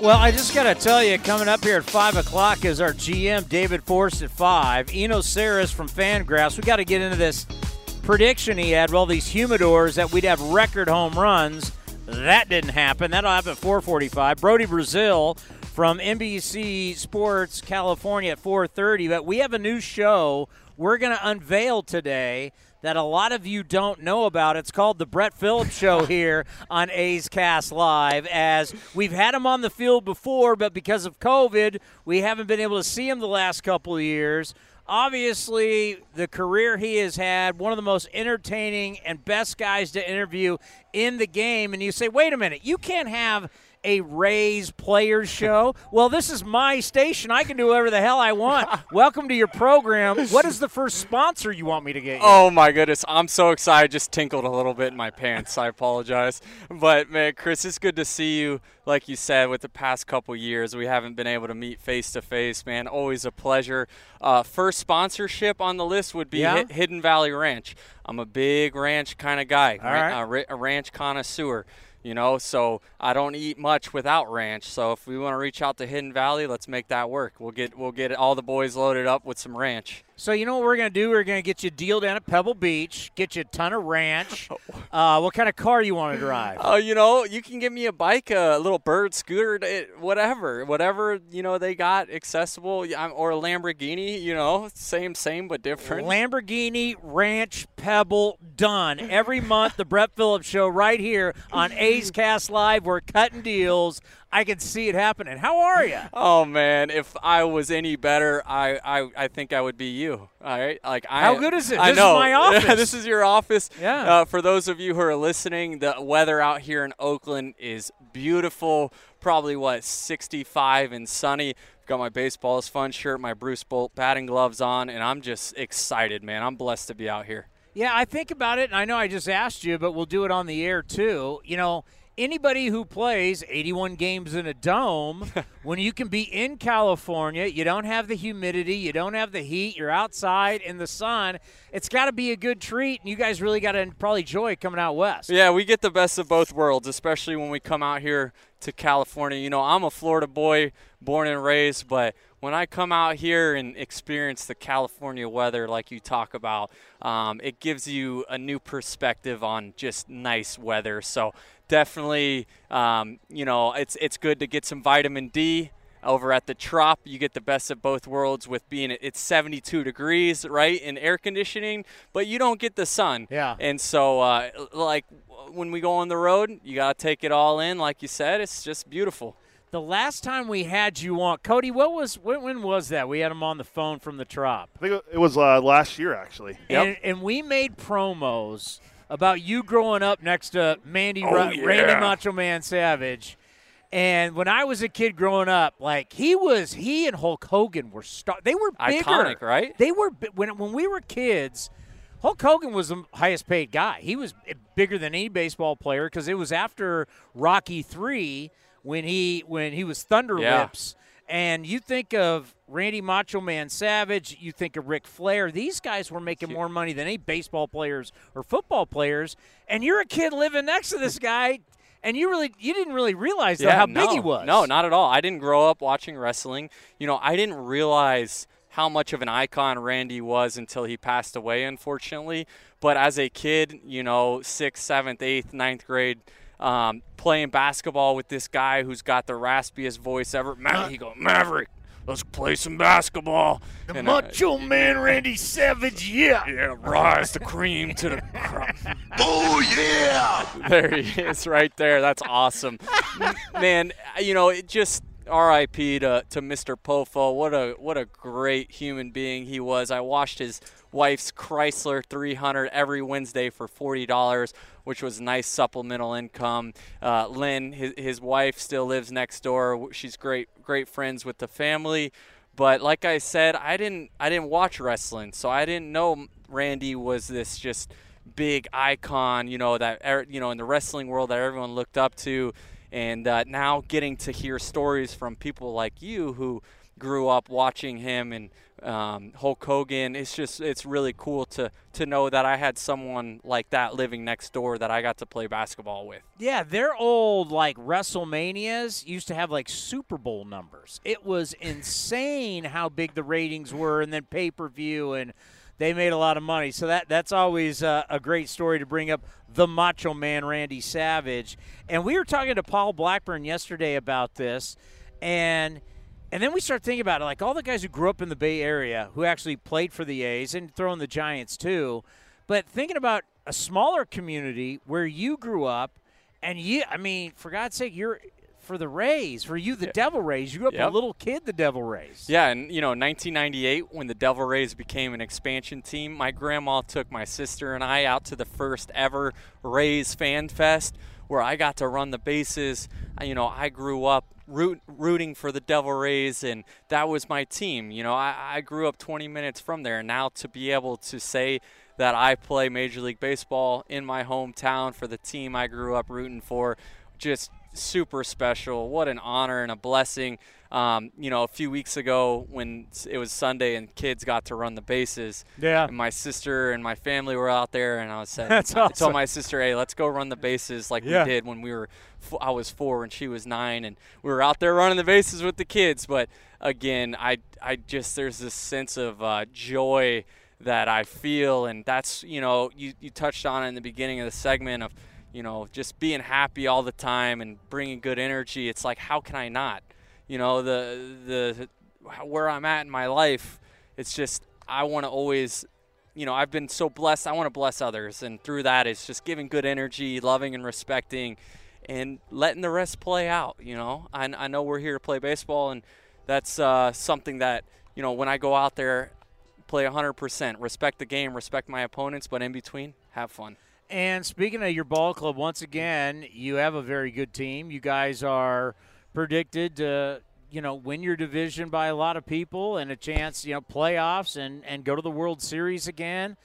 Well, I just got to tell you, coming up here at 5 o'clock is our GM, David Forst at 5. Eno Sarris from Fangraphs. we got to get into this prediction he had all these humidors that we'd have record home runs. That didn't happen. That'll happen at 445. Brodie Brazil from NBC Sports California at 4:30. But we have a new show we're going to unveil today that a lot of you don't know about. It's called the Brett Phillips Show here on A's Cast Live. As we've had him on the field before, but because of COVID, we haven't been able to see him the last couple of years. Obviously, the career he has had, one of the most entertaining and best guys to interview in the game. And you say, wait a minute, you can't have a Rays players show. Well, this is my station. I can do whatever the hell I want. Welcome to your program. What is the first sponsor you want me to get you? Oh my goodness, I'm so excited. Just tinkled a little bit in my pants. I apologize. But man, Chris, it's good to see you. Like you said, with the past couple years, we haven't been able to meet face to face. Man, always a pleasure. Uh, first sponsorship on the list would be Yeah? Hidden Valley Ranch. I'm a big ranch kind of guy, All right. a a ranch connoisseur. You know, so I don't eat much without ranch. So if we want to reach out to Hidden Valley, let's make that work. We'll get we'll get all the boys loaded up with some ranch. So you know what we're gonna do? We're gonna get you a deal down at Pebble Beach, get you a ton of ranch. Uh, what kind of car you want to drive? Oh, you know, you can give me a bike, a little bird scooter, it, whatever, whatever you know they got accessible, or a Lamborghini. You know, same, same but different. Lamborghini Ranch Pebble done every month. The Brett Phillips Show right here on A's Cast Live. We're cutting deals. I can see it happening. How are you? oh man, if I was any better, I, I, I think I would be you. All right, like I. How good is it? I This is know. my office. this is your office. Yeah. Uh, for those of you who are listening, the weather out here in Oakland is beautiful. Probably what 65 and sunny. Got my baseball's fun shirt, my Bruce Bolt batting gloves on, and I'm just excited, man. I'm blessed to be out here. Yeah, I think about it, and I know I just asked you, but we'll do it on the air too. You know, anybody who plays 81 games in a dome, when you can be in California, you don't have the humidity, you don't have the heat, you're outside in the sun. It's got to be a good treat, and you guys really got to probably enjoy coming out west. Yeah, we get the best of both worlds, especially when we come out here to California. You know, I'm a Florida boy, born and raised, but when I come out here and experience the California weather like you talk about, um, it gives you a new perspective on just nice weather. So definitely, um, you know, it's it's good to get some vitamin D over at the Trop. You get the best of both worlds with being it's 72 degrees, right, in air conditioning, but you don't get the sun. Yeah. And so, uh, like when we go on the road, you got to take it all in. Like you said, it's just beautiful. The last time we had you on, Cody, what was when, when was that? We had him on the phone from the Trop. I think it was uh, last year, actually. And, and we made promos about you growing up next to Mandy Oh, Ra- yeah. Randy Macho Man Savage. And when I was a kid growing up, like he was, he and Hulk Hogan were star. They were bigger. Iconic, right? They were when when we were kids. Hulk Hogan was the highest paid guy. He was bigger than any baseball player because it was after Rocky Three when he when he was Thunder Yeah. Lips. And you think of Randy Macho Man Savage, you think of Ric Flair. These guys were making more money than any baseball players or football players. And you're a kid living next to this guy, and you really you didn't really realize though, how no, big he was. No, not at all. I didn't grow up watching wrestling. You know, I didn't realize how much of an icon Randy was until he passed away, unfortunately. But as a kid, you know, sixth, seventh, eighth, ninth grade, um, playing basketball with this guy who's got the raspiest voice ever. Ma- he go Maverick. let's play some basketball. The And, uh, Macho Man Randy Savage, yeah. yeah, rise the cream to the crop. Oh, yeah. there he is right there. That's awesome. Man, you know, it just RIP to, to Mr. Poffo. What a what a great human being he was. I watched his wife's Chrysler 300 every Wednesday for $40, which was nice supplemental income. Uh, Lynn, his, his wife, still lives next door. She's great great friends with the family. But like I said, I didn't I didn't watch wrestling, so I didn't know Randy was this just big icon, you know that er- you know in the wrestling world that everyone looked up to, and uh, now getting to hear stories from people like you who grew up watching him and um, Hulk Hogan. It's just it's really cool to to know that I had someone like that living next door that I got to play basketball with. Yeah, their old like WrestleManias used to have like Super Bowl numbers. It was insane how big the ratings were, and then pay per view, and they made a lot of money. So that that's always uh, a great story to bring up. The Macho Man Randy Savage, and we were talking to Paul Blackburn yesterday about this, and. And then we start thinking about it, like all the guys who grew up in the Bay Area who actually played for the A's and throwing the Giants too. But thinking about a smaller community where you grew up, and you, I mean, for God's sake, you're for the Rays, for you, the Devil Rays. You grew up Yep. a little kid, the Devil Rays. Yeah, and you know, 1998 when the Devil Rays became an expansion team, my grandma took my sister and I out to the first ever Rays Fan Fest where I got to run the bases. You know, I grew up root, rooting for the Devil Rays, and that was my team. You know, I, I grew up 20 minutes from there. and Now to be able to say that I play Major League Baseball in my hometown for the team I grew up rooting for, just super special. What an honor and a blessing. Um, you know, a few weeks ago when it was Sunday and kids got to run the bases, Yeah. and my sister and my family were out there, and I was saying, That's I told my sister, "Hey, let's go run the bases like Yeah. we did when we were, f- I was four and she was nine, and we were out there running the bases with the kids." But again, I, I just there's this sense of uh, joy that I feel, and that's you know, you you touched on it in the beginning of the segment of, you know, just being happy all the time and bringing good energy. It's like, how can I not? You know, the the where I'm at in my life, it's just I want to always you know, I've been so blessed. I want to bless others, and through that, it's just giving good energy, loving and respecting, and letting the rest play out. You know, I, I know we're here to play baseball, and that's uh, something that you know when I go out there, play 100%, respect the game, respect my opponents, but in between, have fun. And speaking of your ball club, once again, you have a very good team. You guys are predicted to, you know, win your division by a lot of people and a chance, you know, playoffs and and go to the World Series again.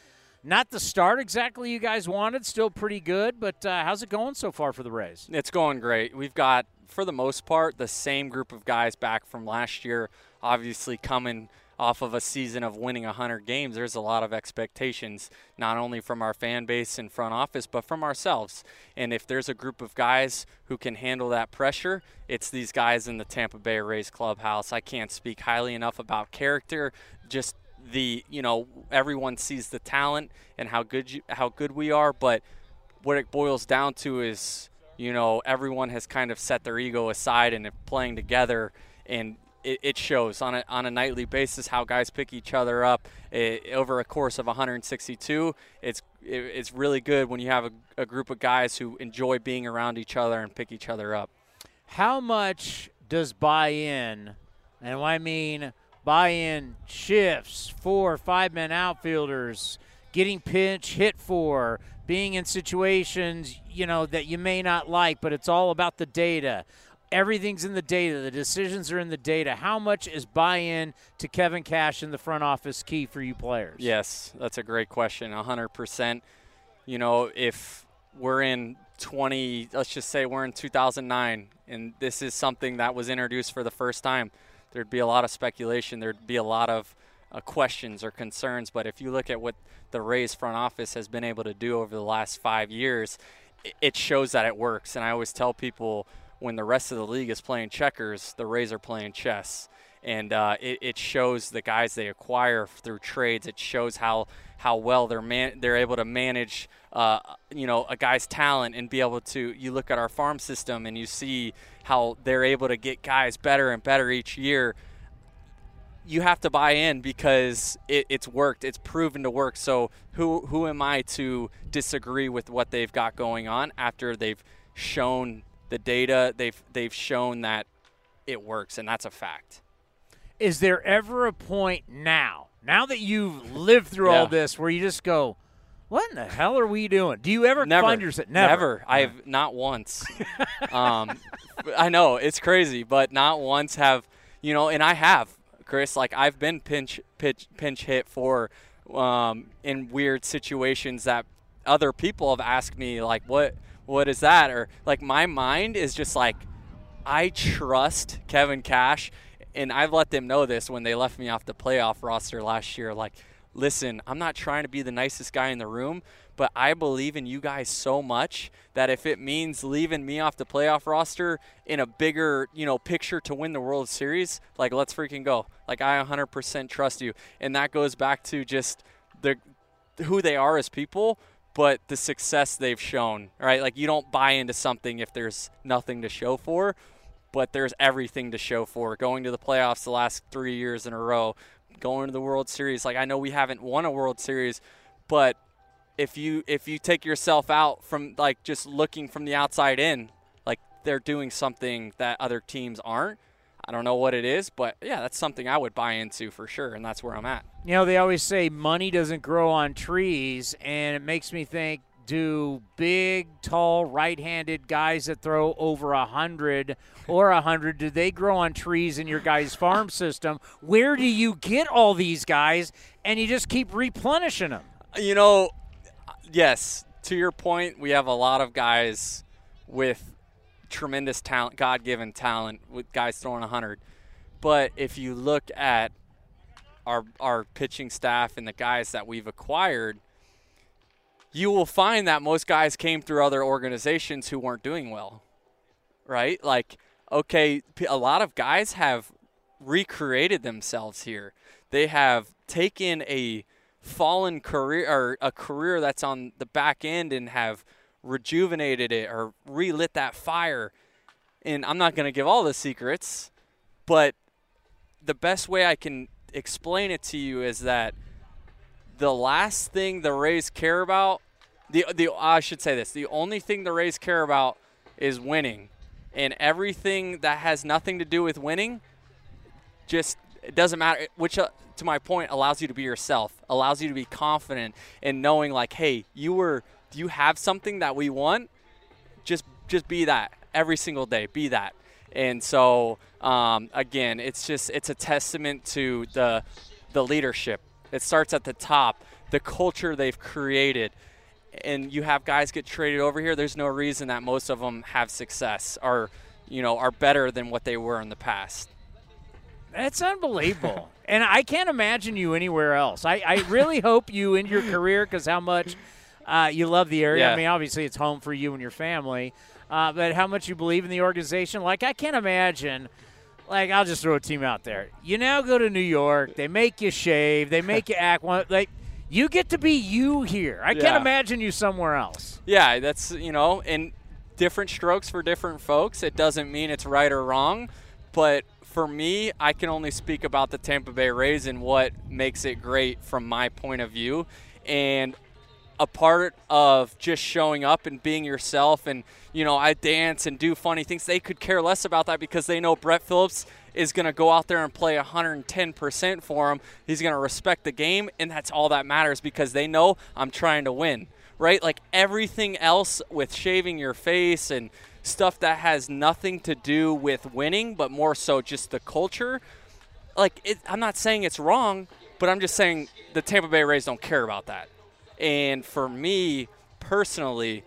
Not the start exactly you guys wanted, still pretty good, but uh, how's it going so far for the Rays? It's going great. We've got, for the most part, the same group of guys back from last year. Obviously, coming off of a season of winning 100 games, there's a lot of expectations, not only from our fan base and front office, but from ourselves. And if there's a group of guys who can handle that pressure, it's these guys in the Tampa Bay Rays clubhouse. I can't speak highly enough about character, just the you know everyone sees the talent and how good you, how good we are but what it boils down to is you know everyone has kind of set their ego aside and playing together and it, it shows on a, on a nightly basis how guys pick each other up Eh, over a course of 162 it's it, it's really good when you have a, a group of guys who enjoy being around each other and pick each other up How much does buy in, and I mean buy in shifts, four, five man outfielders, getting pinch hit for, being in situations, you know, that you may not like, but it's all about the data. Everything's in the data. The decisions are in the data. How much is buy in to Kevin Cash in the front office key for you players? Yes, that's a great question. 100%. You know, if we're in 20, let's just say we're in 2009, and this is something that was introduced for the first time, there'd be a lot of speculation. There'd be a lot of uh, questions or concerns. But if you look at what the Rays front office has been able to do over the last five years, it shows that it works. And I always tell people when the rest of the league is playing checkers, the Rays are playing chess and uh, it, it shows the guys they acquire through trades. It shows how how well they're man- they're able to manage uh, you know a guy's talent and be able to. You look at our farm system and you see how they're able to get guys better and better each year. you have to buy in because it, it's worked. It's proven to work. So who who am I to disagree with what they've got going on after they've shown the data? They've they've shown that it works, and that's a fact. Is there ever a point now, now that you've lived through all this, where you just go, "What in the hell are we doing?" Do you ever Never find yourself never? I've not once. um, I know it's crazy, but not once have you know. And I have, Chris. Like I've been pinch pitch pinch hit for um, in weird situations that other people have asked me like, "What what is that?" Or like my mind is just like, I trust Kevin Cash, and I've let them know this when they left me off the playoff roster last year. Like, listen, I'm not trying to be the nicest guy in the room, but I believe in you guys so much that if it means leaving me off the playoff roster in a bigger, you know, picture to win the World Series, like let's freaking go. Like I 100% trust you, and that goes back to just the who they are as people, but the success they've shown, right? Like you don't buy into something if there's nothing to show for, but there's everything to show for. Going to the playoffs the last three years in a row, going to the World Series. Like I know we haven't won a World Series, but if you if you take yourself out from like just looking from the outside in, like they're doing something that other teams aren't. I don't know what it is, but yeah, that's something I would buy into for sure, and that's where I'm at. You know, they always say money doesn't grow on trees, and it makes me think do big, tall, right handed guys that throw over a 100 or a 100, do they grow on trees in your guys' farm system? Where do you get all these guys, and you just keep replenishing them? You know, yes, to your point, we have a lot of guys with tremendous talent, God given talent, with guys throwing 100. But if you look at our, our pitching staff and the guys that we've acquired, you will find that most guys came through other organizations who weren't doing well, right? Like, okay, a lot of guys have recreated themselves here. They have taken a fallen career or a career that's on the back end and have rejuvenated it or relit that fire. And I'm not going to give all the secrets, but the best way I can explain it to you is that the last thing the Rays care about, the the I should say this, the only thing the Rays care about is winning, and everything that has nothing to do with winning, just it doesn't matter. Which, uh, to my point, allows you to be yourself, allows you to be confident in knowing like, hey, you were, you have something that we want. Just just be that every single day. Be that. And so um, again, it's just it's a testament to the the leadership. It starts at the top, the culture they've created. And you have guys get traded over here. There's no reason that most of them have success or, you know, are better than what they were in the past. That's unbelievable. and I can't imagine you anywhere else. I, I really hope you in your career because how much uh, you love the area. I mean, obviously it's home for you and your family, uh, but how much you believe in the organization. Like I can't imagine. Like I'll just throw a team out there. You now go to New York. They make you shave. They make you act one. Like you get to be you here. I Yeah. can't imagine you somewhere else. Yeah, that's you know, and different strokes for different folks. It doesn't mean it's right or wrong, but for me, I can only speak about the Tampa Bay Rays and what makes it great from my point of view. And a part of just showing up and being yourself and you know I dance and do funny things. They could care less about that because they know Brett Phillips is going to go out there and play 110% for him he's going to respect the game and that's all that matters because they know I'm trying to win right? Like everything else with shaving your face and stuff that has nothing to do with winning but more so just the culture like it, I'm not saying it's wrong, but I'm just saying the Tampa Bay Rays don't care about that. And for me personally,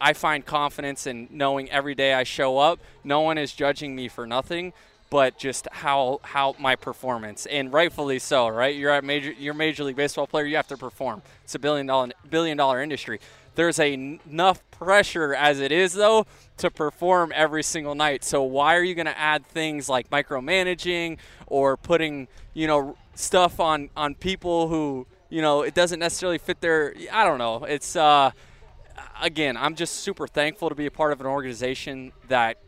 I find confidence in knowing every day I show up, no one is judging me for nothing, but just how how my performance and rightfully so, right? You're a major you're a major league baseball player, you have to perform. It's a billion dollar billion dollar industry. There's enough pressure as it is though to perform every single night. So why are you going to add things like micromanaging or putting, you know, stuff on on people who, you know, it doesn't necessarily fit their I don't know. It's uh again, I'm just super thankful to be a part of an organization that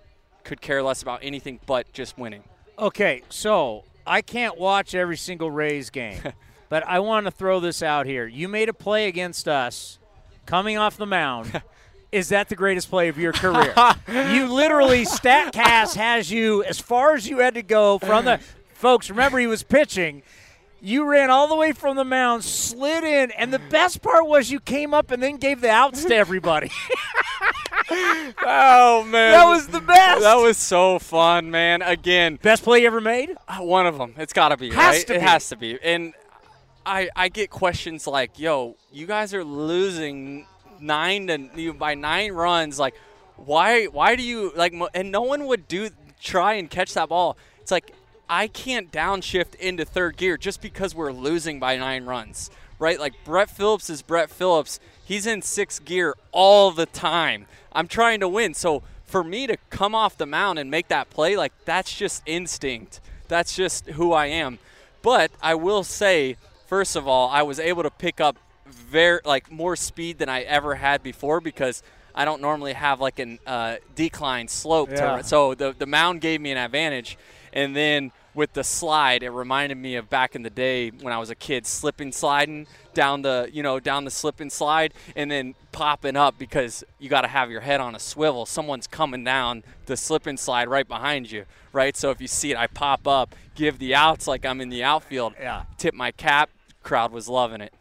could care less about anything but just winning. Okay, so I can't watch every single Rays game, but I want to throw this out here. You made a play against us coming off the mound. Is that the greatest play of your career? you literally, StatCast has you as far as you had to go from the. Folks, remember he was pitching. You ran all the way from the mound, slid in, and the best part was you came up and then gave the outs to everybody. Oh man, that was the best. that was so fun, man. Again, best play you ever made. Uh, One of them. It's got to be, Has right? to it be. has to be. And I I get questions like, "Yo, you guys are losing 9 to you by 9 runs like why why do you like and no one would do try and catch that ball. It's like I can't downshift into third gear just because we're losing by 9 runs. Right? Like Brett Phillips is Brett Phillips. He's in 6th gear all the time. I'm trying to win. So for me to come off the mound and make that play, like that's just instinct. That's just who I am. But I will say, first of all, I was able to pick up very like more speed than I ever had before because I don't normally have like an uh, decline slope. Yeah. To, so the the mound gave me an advantage, and then with the slide, it reminded me of back in the day when I was a kid, slipping sliding down the you know down the slip and slide, and then popping up because you got to have your head on a swivel. Someone's coming down the slip and slide right behind you, right? So if you see it, I pop up, give the outs like I'm in the outfield. Yeah. Tip my cap. Crowd was loving it.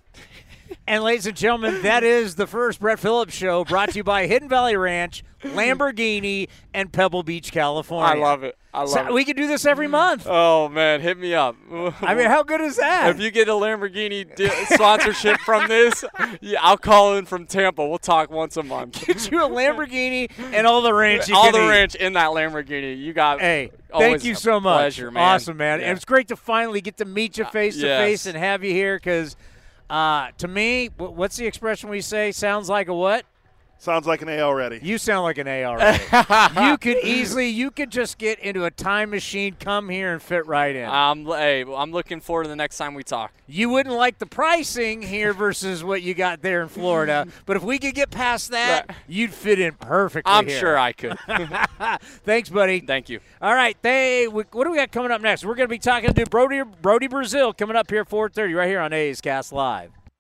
And ladies and gentlemen, that is the first Brett Phillips show brought to you by Hidden Valley Ranch, Lamborghini, and Pebble Beach, California. I love it. I love So it. we could do this every mm. month. Oh man, hit me up. I mean, how good is that? if you get a Lamborghini di- sponsorship from this, yeah, I'll call in from Tampa. We'll talk once a month. Get you a Lamborghini and all the ranch you All can the eat. ranch in that Lamborghini. You got. Hey, thank you so much. Pleasure, man. Awesome, man. Yeah. And it's great to finally get to meet you uh, face to face and have you here because, uh, to me, what's the expression we say? Sounds like a what? Sounds like an A already. You sound like an A already. you could easily, you could just get into a time machine, come here, and fit right in. Um, hey, I'm looking forward to the next time we talk. you wouldn't like the pricing here versus what you got there in Florida, but if we could get past that, Right. you'd fit in perfectly. I'm here. sure I could. Thanks, buddy. Thank you. All right, they. What do we got coming up next? We're going to be talking to Brodie Brodie Brazil coming up here 4:30 right here on A's Cast Live.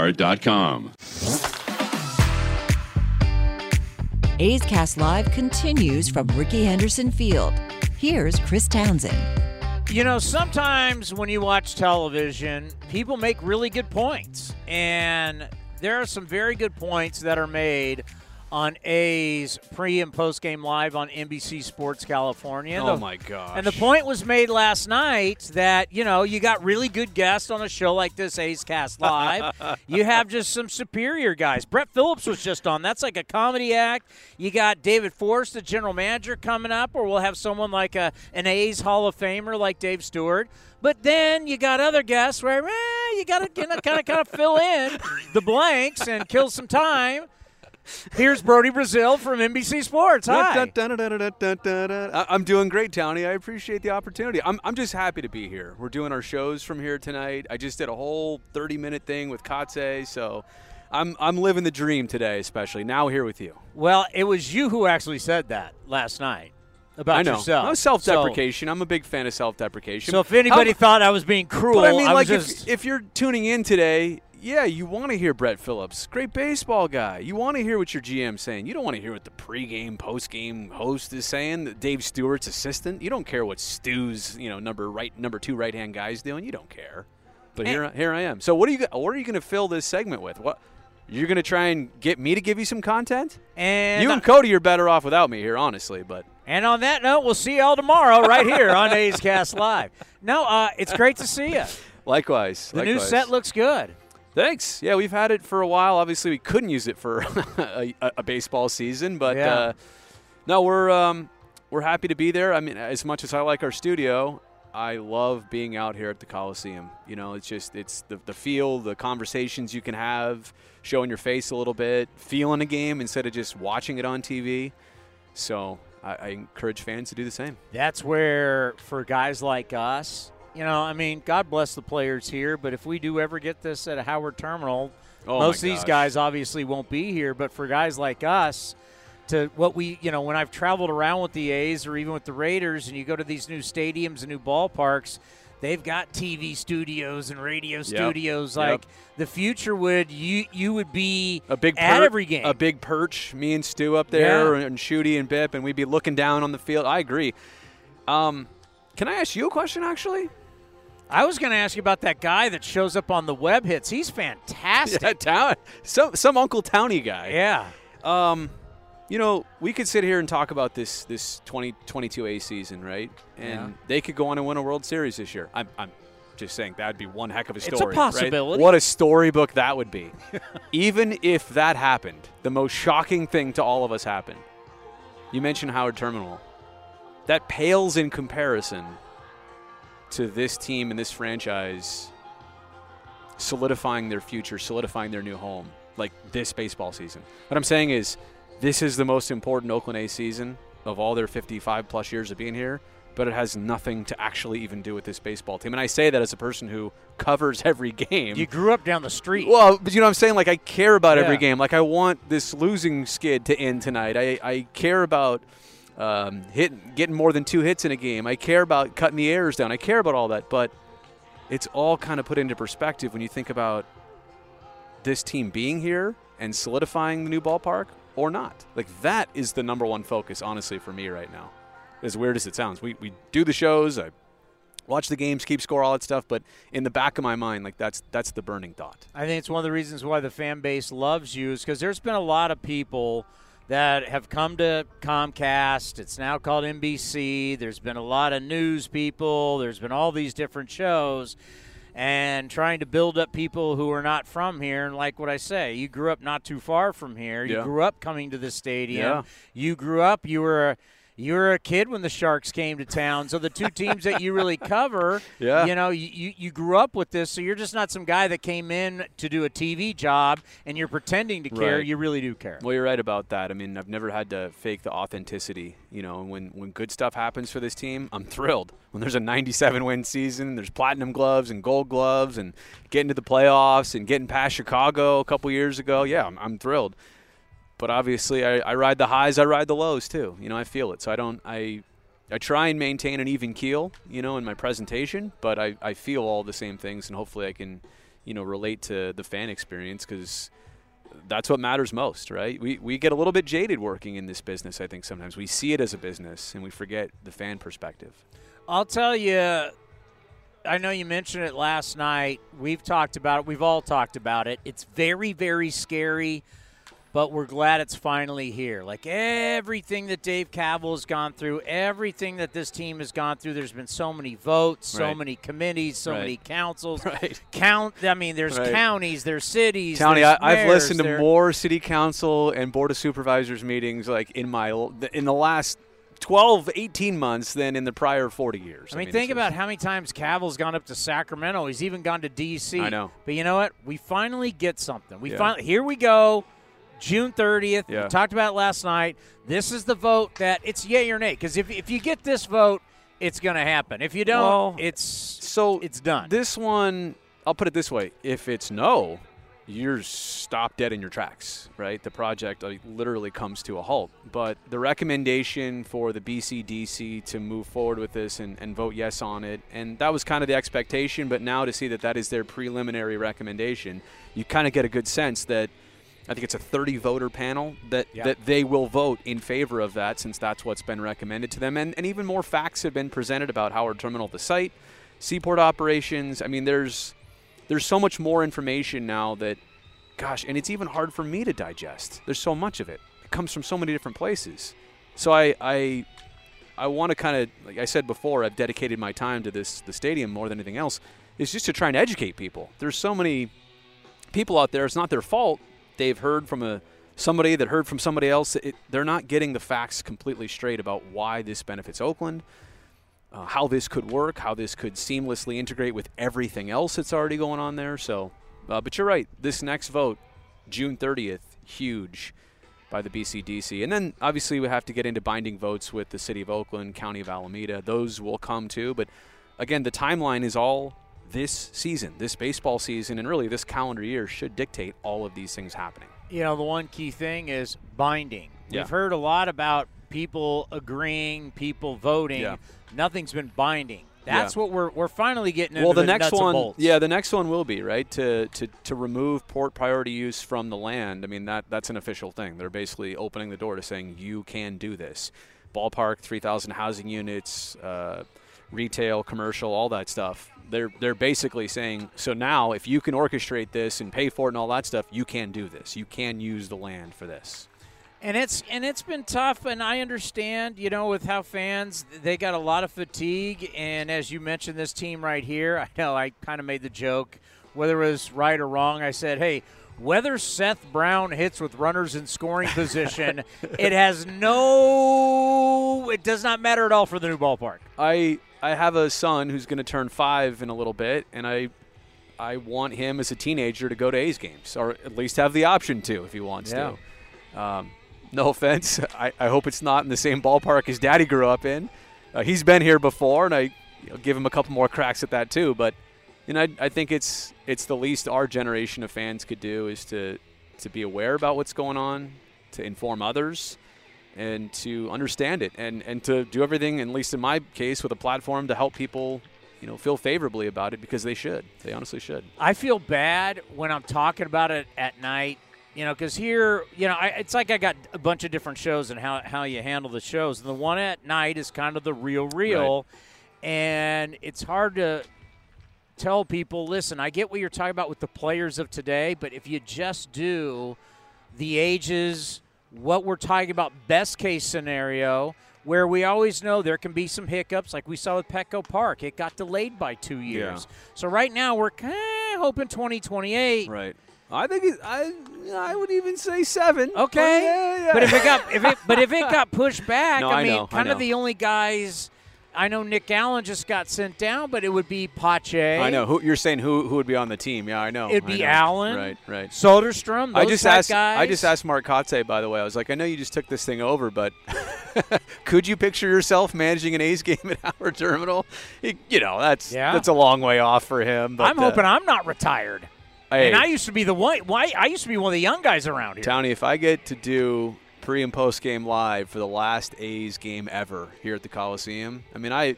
lastdivebar.com. A's Cast Live continues from Rickey Henderson Field. Here's Chris Townsend. You know, sometimes when you watch television, people make really good points. And there are some very good points that are made on A's pre and post game live on NBC Sports California. Oh The- my gosh. And the point was made last night that, you know, you got really good guests on a show like this, A's Cast Live. you have just some superior guys. Brett Phillips was just on. That's like a comedy act. You got David Forst, the general manager, coming up, or we'll have someone like a, an A's Hall of Famer like Dave Stewart. But then you got other guests where eh, you got to you know, kind of kind of fill in the blanks and kill some time. Here's Brodie Brazil from NBC Sports. Hi. I- I'm doing great, Townie. I appreciate the opportunity. I'm, I'm just happy to be here. We're doing our shows from here tonight. I just did a whole 30 minute thing with Kotsay, so I'm, I'm living the dream today, especially now here with you. Well, it was you who actually said that last night about yourself. I know. yourself. No self-deprecation. I'm a big fan of self-deprecation. So, so if anybody How- thought I was being cruel, But I mean, was like, just if, if you're tuning in today, yeah, you want to hear Brett Phillips, great baseball guy. You want to hear what your GM's saying. You don't want to hear what the pregame, postgame host is saying. Dave Stewart's assistant. You don't care what Stu's, you know, number right, number two right hand guy's doing. You don't care. But here, I- here I am. So what are you, what are you going to fill this segment with? What? You're going to try and get me to give you some content? and you and Cody are better off without me here, honestly. But and on that note, we'll see y'all tomorrow right here on A's Cast Live. No, uh, it's great to see you. likewise, The new set looks good. Thanks. Yeah, we've had it for a while. Obviously, we couldn't use it for a, a, baseball season, but Yeah. uh, no, we're um, we're happy to be there. I mean, as much as I like our studio, I love being out here at the Coliseum. You know, it's just it's the the feel, the conversations you can have, showing your face a little bit, feeling a game instead of just watching it on TV. So I, I encourage fans to do the same. That's where, for guys like us, you know, I mean, God bless the players here, but if we do ever get this at a Howard Terminal, Oh most of these guys obviously won't be here. But for guys like us, to what we, you know, when I've traveled around with the A's or even with the Raiders, and you go to these new stadiums and new ballparks, they've got TV studios and radio studios. Yep. Like the future would you you would be a big at every game. A big perch, me and Stu up there, Yeah. and Shooty and Bip, and we'd be looking down on the field. I agree. Um, can I ask you a question, actually? I was going to ask you about that guy that shows up on the web hits. He's fantastic. Yeah, town, some some Uncle Towny guy. Yeah. Um, you know, we could sit here and talk about this this 2022 A season, right? And Yeah. they could go on and win a World Series this year. I'm, I'm just saying that'd be one heck of a a story. right? possibility. What a storybook that would be. Even if that happened, the most shocking thing to all of us happened. You mentioned Howard Terminal. That pales in comparison to this team and this franchise solidifying their future, solidifying their new home, like this baseball season. What I'm saying is, this is the most important Oakland A's season of all their 55 plus years of being here, but it has nothing to actually even do with this baseball team. And I say that as a person who covers every game. You grew up down the street. Well, but you know what I'm saying? Like, I care about every game. Like, I want this losing skid to end tonight. I, I care about um, hit, getting more than two hits in a game. I care about cutting the errors down. I care about all that. But it's all kind of put into perspective when you think about this team being here and solidifying the new ballpark or not. Like, that is the number one focus, honestly, for me right now. As weird as it sounds, we, we do the shows. I watch the games, keep score, all that stuff. But in the back of my mind, like that's that's the burning thought. I think it's one of the reasons why the fan base loves you is because there's been a lot of people that have come to Comcast. It's now called NBC. There's been a lot of news people. There's been all these different shows. And trying to build up people who are not from here. And like what I say, you grew up not too far from here. You Yeah. grew up coming to the stadium. Yeah. You grew up, you were a, you were a kid when the Sharks came to town. So the two teams that you really cover, Yeah. you know, you, you, grew up with this, so you're just not some guy that came in to do a TV job and you're pretending to care. Right. You really do care. Well, you're right about that. I mean, I've never had to fake the authenticity. You know, when when good stuff happens for this team, I'm thrilled. When there's a 97 win season, there's platinum gloves and gold gloves, and getting to the playoffs and getting past Chicago a couple years ago. Yeah, I'm, I'm thrilled. But obviously, I, I ride the highs, I ride the lows too. You know, I feel it. So I don't. I I try and maintain an even keel, you know, in my presentation, but I, I feel all the same things, and hopefully I can, you know, relate to the fan experience because that's what matters most, right? We, we get a little bit jaded working in this business, I think sometimes. We see it as a business and we forget the fan perspective. I'll tell you, I know you mentioned it last night. We've talked about it. We've all talked about it. It's very, very scary, but we're glad it's finally here. Like everything that Dave Kaval has gone through, everything that this team has gone through, there's been so many votes, so Right. many committees, so Right. many councils. Right. Count. I mean, there's Right. counties, there's cities. Tony, there's I, I've mayors, listened to more city council and board of supervisors meetings like in my in the last 12, 18 months than in the prior 40 years. I mean, it's think about how many times Kaval's gone up to Sacramento. He's even gone to D.C. I know. But you know what? We finally get something. We Yeah. finally here we go. June 30th. Yeah. We talked about last night. This is the vote that it's yay or nay. Because if, if you get this vote, it's going to happen. If you don't, Well, it's so it's done. This one, I'll put it this way: if it's no, you're stopped dead in your tracks, right? The project literally comes to a halt. But the recommendation for the BCDC to move forward with this and, and vote yes on it, and that was kind of the expectation. But now to see that that is their preliminary recommendation, you kind of get a good sense that. I think it's a 30 voter panel that, Yeah. that they will vote in favor of that since that's what's been recommended to them. And, and even more facts have been presented about Howard Terminal, the site, seaport operations. I mean, there's there's so much more information now that, gosh, and it's even hard for me to digest. There's so much of it. It comes from so many different places. So I I I want to kind of, like I said before, I've dedicated my time to this the stadium more than anything else. Is just to try and educate people. There's so many people out there. It's not their fault. They've heard from a somebody that heard from somebody else. It, they're not getting the facts completely straight about why this benefits Oakland. uh, how this could work, how this could seamlessly integrate with everything else that's already going on there. So, uh, but you're right. This next vote, June 30th, huge by the BCDC. And then obviously we have to get into binding votes with the City of Oakland, County of Alameda. Those will come too. But again, the timeline is all this season, this baseball season, and really this calendar year should dictate all of these things happening. You know, the one key thing is binding. Yeah. We've heard a lot about people agreeing, people voting. Yeah. Nothing's been binding. That's Yeah. what we're we're finally getting well, into the next one, yeah, the next one will be right to, to to remove port priority use from the land. I mean that that's an official thing. They're basically opening the door to saying you can do this. Ballpark, three thousand housing units, uh, retail, commercial, all that stuff. They're they're basically saying so now if you can orchestrate this and pay for it and all that stuff, you can do this. You can use the land for this. And it's and it's been tough, and I understand, you know, with how fans they got a lot of fatigue, and as you mentioned, this team right here, I know I kind of made the joke, whether it was right or wrong. I said, hey, whether Seth Brown hits with runners in scoring position, it has no, it does not matter at all for the new ballpark. I I have a son who's going to turn five in a little bit, and I I want him as a teenager to go to A's games, or at least have the option to if he wants Yeah. to. Um, no offense, I, I hope it's not in the same ballpark his daddy grew up in. Uh, he's been here before, and I you know, give him a couple more cracks at that too. But you know, I, I think it's it's the least our generation of fans could do is to to be aware about what's going on, to inform others, and to understand it, and and to do everything, at least in my case, with a platform to help people, you know, feel favorably about it because they should. They honestly should. I feel bad when I'm talking about it at night, you know, because here, you know, I, it's like I got a bunch of different shows and how, how you handle the shows. And the one at night is kind of the real, real. And it's hard to tell people listen, I get what you're talking about with the players of today, but if you just do the ages, what we're talking about, best case scenario, where we always know there can be some hiccups, like we saw with Petco Park. It got delayed by two years. So right now we're kind of hoping 2028. Right. I think it, I I would even say seven. Okay, Yeah, yeah. but if it got if it but if it got pushed back, No, I I mean, know, I kind of the only guys. I know Nick Allen just got sent down, but it would be Pache. I know who you're saying who who would be on the team. Yeah, I know. It'd be know. Allen, Right, right. Soderstrom. I just asked. Guys. I just asked Mark Kotsay, by the way. I was like, I know you just took this thing over, but could you picture yourself managing an A's game at Howard Terminal? You know, that's Yeah. that's a long way off for him. But, I'm uh, hoping I'm not retired. hey, And I used to be the one. Why? I used to be one of the young guys around here. Townie, if I get to do pre and post game live for the last A's game ever here at the Coliseum, I mean, I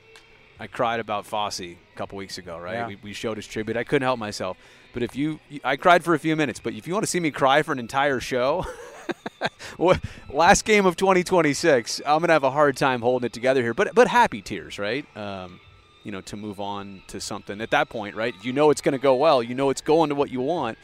I cried about Fosse a couple weeks ago, right? Yeah. We, we showed his tribute. I couldn't help myself. But if you, I cried for a few minutes. But if you want to see me cry for an entire show, last game of 2026, I'm gonna have a hard time holding it together here. But but happy tears, right? Um, you know, to move on to something at that point, right? You know it's going to go well. You know it's going to what you want.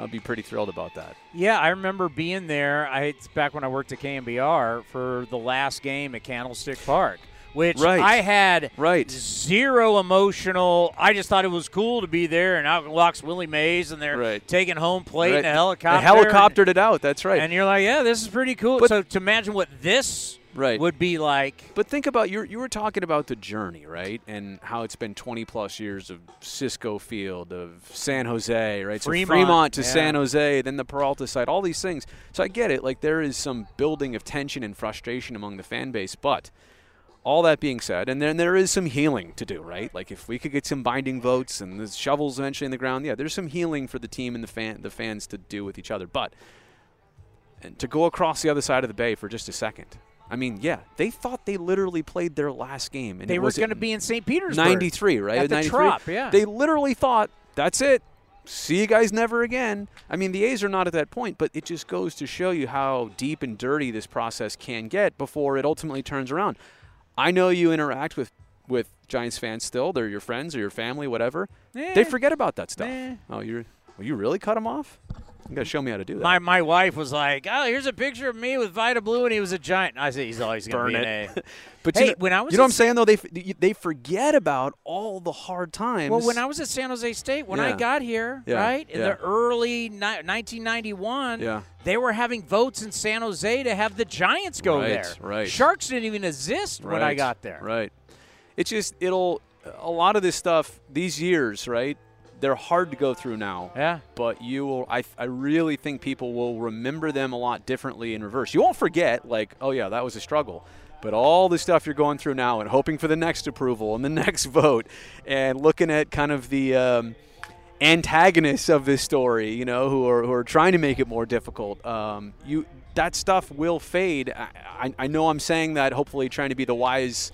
I'll be pretty thrilled about that. Yeah, I remember being there. I it's back when I worked at KNBR for the last game at Candlestick Park, which Right. I had Right. zero emotional. I just thought it was cool to be there, and out walks Willie Mays, and they're Right. taking home plate Right. in a helicopter. They helicoptered it out. That's right. and you're like, yeah, this is pretty cool. But- so to imagine what this Right. would be like. But think about you. You were talking about the journey, right? And how it's been 20 plus years of Cisco Field, of San Jose, right? So Fremont, Fremont to yeah. San Jose, then the Peralta side, all these things. So I get it. Like there is some building of tension and frustration among the fan base, but. All that being said, and then there is some healing to do, right? Like if we could get some binding votes and the shovels eventually in the ground, yeah, there's some healing for the team and the fan, the fans to do with each other. But and to go across the other side of the bay for just a second. I mean, yeah, they thought they literally played their last game, and They were going to be in St. Petersburg. 93, right? At the 93. Trop, yeah. They literally thought that's it. See you guys never again. I mean, the A's are not at that point, but it just goes to show you how deep and dirty this process can get before it ultimately turns around. I know you interact with with Giants fans still; they're your friends or your family, whatever. Eh. They forget about that stuff. Eh. Oh, you're well, you really cut them off? You got to show me how to do that. My my wife was like, "Oh, here's a picture of me with Vida Blue, and he was a giant." I said, "He's always going Burn be it. an A." But Hey, you know, when I was you know what I'm saying though, they they forget about all the hard times. Well, when I was at San Jose State, when I got here, Yeah, right in yeah. the early ni- 1991, Yeah. they were having votes in San Jose to have the Giants go Right, there. right. Sharks didn't even exist when I got there. Right. it's just it'll a lot of this stuff these years, right? They're hard to go through now. Yeah. But you will I I really think people will remember them a lot differently in reverse. You won't forget like, oh yeah, that was a struggle. But all the stuff you're going through now and hoping for the next approval and the next vote and looking at kind of the um, antagonists of this story, you know, who are, who are trying to make it more difficult, um, you that stuff will fade. I, I, I know I'm saying that hopefully trying to be the wise,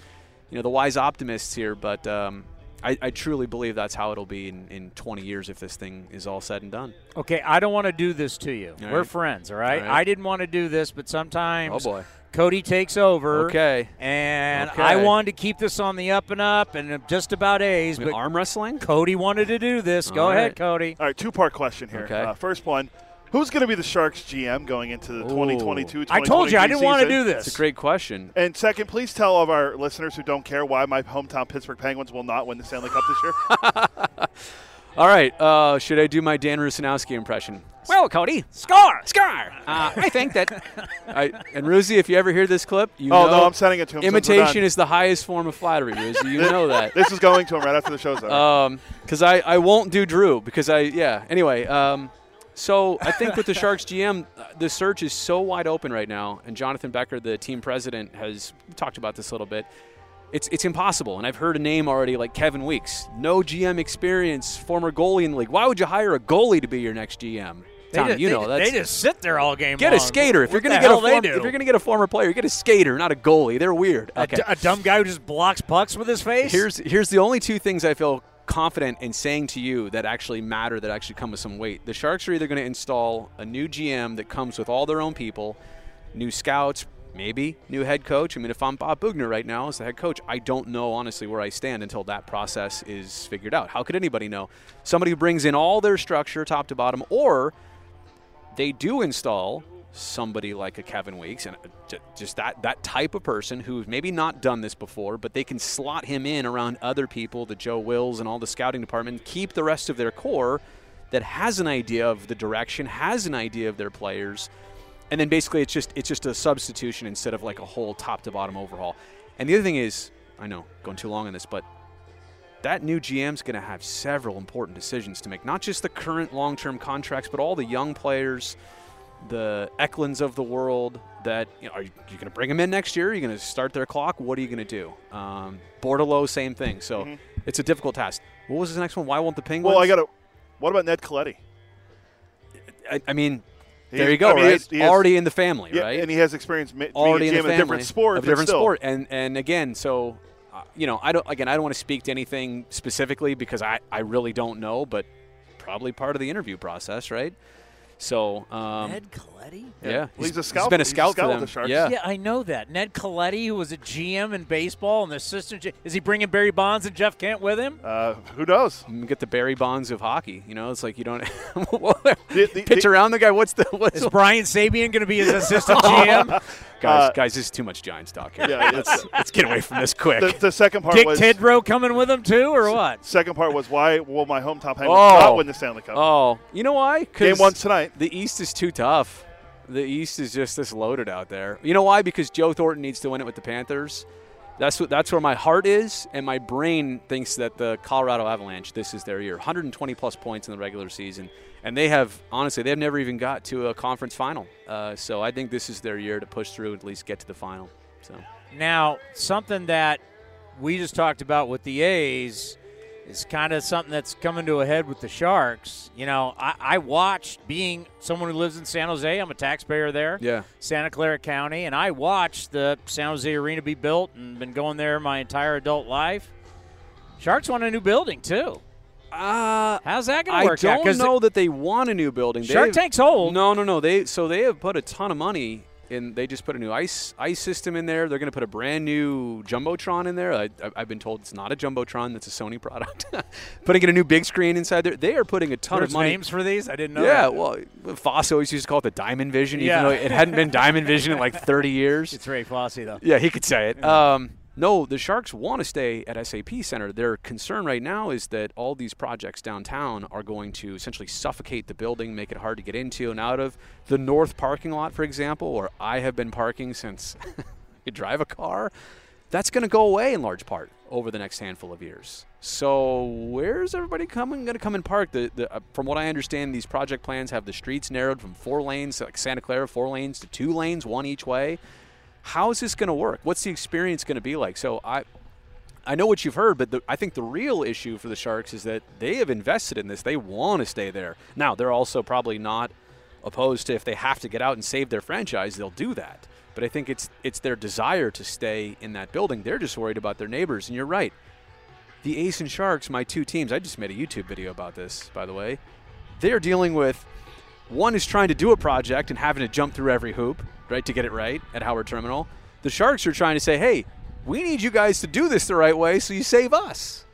you know, the wise optimists here, but um, I, I, truly believe that's how it'll be in, in 20 years if this thing is all said and done. Okay, I don't want to do this to you. All We're right. friends, all right? All right. I didn't want to do this, but sometimes Oh, boy. Cody takes over. Okay. And Okay. I wanted to keep this on the up and up and just about A's, but arm wrestling? Cody wanted to do this. Go All ahead. Cody. All right, two part question here. Okay. Uh, first one Who's going to be the Sharks GM going into the 2022 I told you I didn't want to do this. this. It's a great question. And second, please tell all of our listeners who don't care why my hometown Pittsburgh Penguins will not win the Stanley Cup this year. All right. Uh, should I do my Dan Rusanowsky impression? Well, Cody, score! Scar. Uh, I think that. I, and Ruzi, if you ever hear this clip, you Oh, know no, I'm sending it to him Imitation is the highest form of flattery, Ruzi. You know that. this is going to him right after the show's over. Um, because I, I won't do Drew because I yeah. Anyway, um, so I think with the Sharks GM, uh, the search is so wide open right now, and Jonathan Becher, the team president, has talked about this a little bit. It's it's impossible, and I've heard a name already like Kevin Weekes, no GM experience, former goalie in the league. Why would you hire a goalie to be your next GM? Tommy, just, you know that's they just sit there all game Get a skater. If What you're going to get a form, if you're going to get a former player, you get a skater, not a goalie. They're weird. A Okay. d- a dumb guy who just blocks pucks with his face. Here's here's the only two things I feel confident in saying to you that actually matter, that actually come with some weight. The Sharks are either going to install a new GM that comes with all their own people, new scouts, maybe new head coach. I mean, if I'm Bob Boughner right now as the head coach, I don't know honestly where I stand until that process is figured out. How could anybody know? Somebody who brings in all their structure, top to bottom, or they do install somebody like a Kevin Weekes and uh, just that that type of person who's maybe not done this before, but they can slot him in around other people, the Joe Wills and all the scouting department, keep the rest of their core that has an idea of the direction, has an idea of their players, and then basically it's just it's just a substitution instead of like a whole top to bottom overhaul. And the other thing is, I know going too long on this, but that new GM's going to have several important decisions to make. Not just the current long-term contracts, but all the young players, the Eklunds of the world. That you know, are you, you going to bring them in next year? Are you going to start their clock? What are you going to do? Um, Bordeleau, same thing. So it's a difficult task. What was the next one? Why won't the Penguins? well, I got to. What about Ned Colletti? I, I mean, He- there you go. I mean, he right? has- he has- Already in the family, Yeah, right? and he has experience ma- already a in the family a different sport. a different still. sport. And and again, so uh, you know, I don't again, I don't want to speak to anything specifically because I I really don't know, but probably part of the interview process, right? So um, Ned Colletti? yeah, Well, he's a he's scout- been a he's a scout, scout for them. the Sharks. Yeah. Yeah, I know that. Ned Colletti, who was a GM in baseball and the assistant. G- Is he bringing Barry Bonds and Jeff Kent with him? Uh, who knows? You get the Barry Bonds of hockey. You know, it's like you don't The- the- pitch the- around the guy. What's the what's Is the, Brian Sabean going to be his assistant GM? guys? Uh, guys, this is too much Giants talk here. Yeah, let's, let's get away from this quick. The, the second part Dick was Tidrow coming with him too, or what? second part was why will my hometown Penguins Oh. not win the Stanley Cup? Oh, you know why? Game one tonight. The East is too tough. The East is just this loaded out there. You know why? Because Joe Thornton needs to win it with the Panthers. That's what. That's where my heart is, and my brain thinks that the Colorado Avalanche. This is their year. 120 plus points in the regular season, and they have honestly they've never even got to a conference final. Uh, so I think this is their year to push through and at least get to the final. So Now, something that we just talked about with the A's is kind of something that's coming to a head with the Sharks. You know, I, I watched being someone who lives in San Jose. I'm a taxpayer there. yeah, Santa Clara County, and I watched the San Jose Arena be built and been going there my entire adult life. Sharks want a new building too. Uh, How's that going to work out? I don't know that they want a new building. Shark They've- Tank's old. No, no, no. They so they have put a ton of money in. They just put a new ice ice system in there. They're going to put a brand new jumbotron in there. I, I've been told it's not a jumbotron. That's a Sony product. putting in a new big screen inside there. They are putting a ton There's of money. names for these? I didn't know. yeah, that. well, Foss always used to call it the Diamond Vision, even Yeah. though it hadn't been Diamond Vision in like 30 years. it's Ray Fosse though. Yeah, he could say it. Um, no, the Sharks want to stay at SAP Center. Their concern right now is that all these projects downtown are going to essentially suffocate the building, make it hard to get into and out of. The north parking lot, for example, where I have been parking since you drive a car, that's going to go away in large part. over the next handful of years. So where's everybody coming going to come and park? The, the uh, from what I understand, these project plans have the streets narrowed from four lanes, like Santa Clara, four lanes to two lanes, one each way. How is this going to work? What's the experience going to be like? So I. I know what you've heard, but the, I think the real issue for the Sharks is that they have invested in this. They want to stay there. Now, they're also probably not opposed to if they have to get out and save their franchise, they'll do that. But I think it's it's their desire to stay in that building. They're just worried about their neighbors. And you're right. The A's and Sharks, my two teams, I just made a YouTube video about this, by the way. They're dealing with one is trying to do a project and having to jump through every hoop, right, to get it right at Howard Terminal. The Sharks are trying to say, hey, we need you guys to do this the right way so you save us.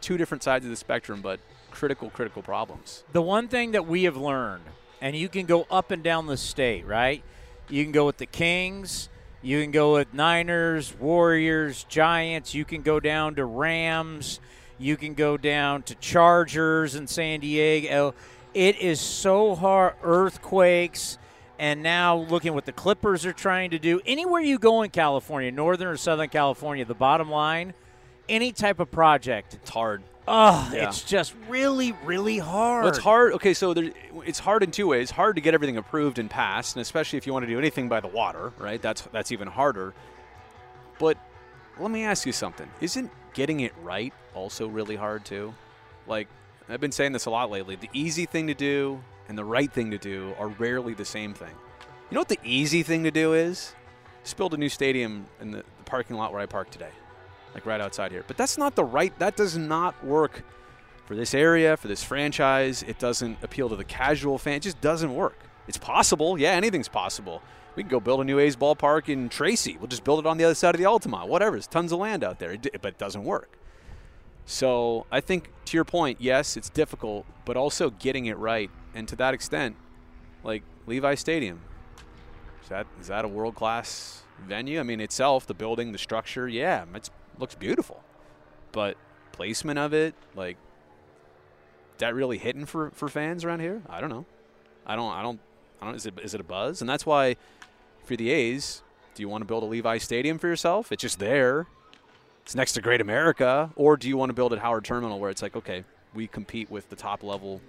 Two different sides of the spectrum, but critical, critical problems. The one thing that we have learned, and you can go up and down the state, right? You can go with the Kings. You can go with Niners, Warriors, Giants. You can go down to Rams. You can go down to Chargers in San Diego. It is so hard. Earthquakes. And now looking what the Clippers are trying to do. Anywhere you go in California, Northern or Southern California, the bottom line, any type of project. It's hard. Oh, Yeah. it's just really, really hard. Well, it's hard. Okay, so there, it's hard in two ways. Hard to get everything approved and passed, and especially if you want to do anything by the water, right? That's that's even harder. But let me ask you something: Isn't getting it right also really hard too? Like I've been saying this a lot lately. The easy thing to do and the right thing to do are rarely the same thing. You know what the easy thing to do is? Just build a new stadium in the, the parking lot where I park today, like right outside here. But that's not the right. That does not work for this area, for this franchise. It doesn't appeal to the casual fan. It just doesn't work. It's possible. Yeah, anything's possible. We can go build a new A's ballpark in Tracy. We'll just build it on the other side of the Altamont. Whatever. There's tons of land out there, but it doesn't work. So I think to your point, yes, it's difficult, but also getting it right. And to that extent, like Levi Stadium, is that is that a world class venue? I mean, itself, the building, the structure, yeah, it looks beautiful, but placement of it, like that really hitting for, for fans around here? I don't know. I don't. I don't. I don't. Is it is it a buzz? And that's why for the A's, do you want to build a Levi Stadium for yourself? It's just there. It's next to Great America, or do you want to build at Howard Terminal where it's like, okay, we compete with the top level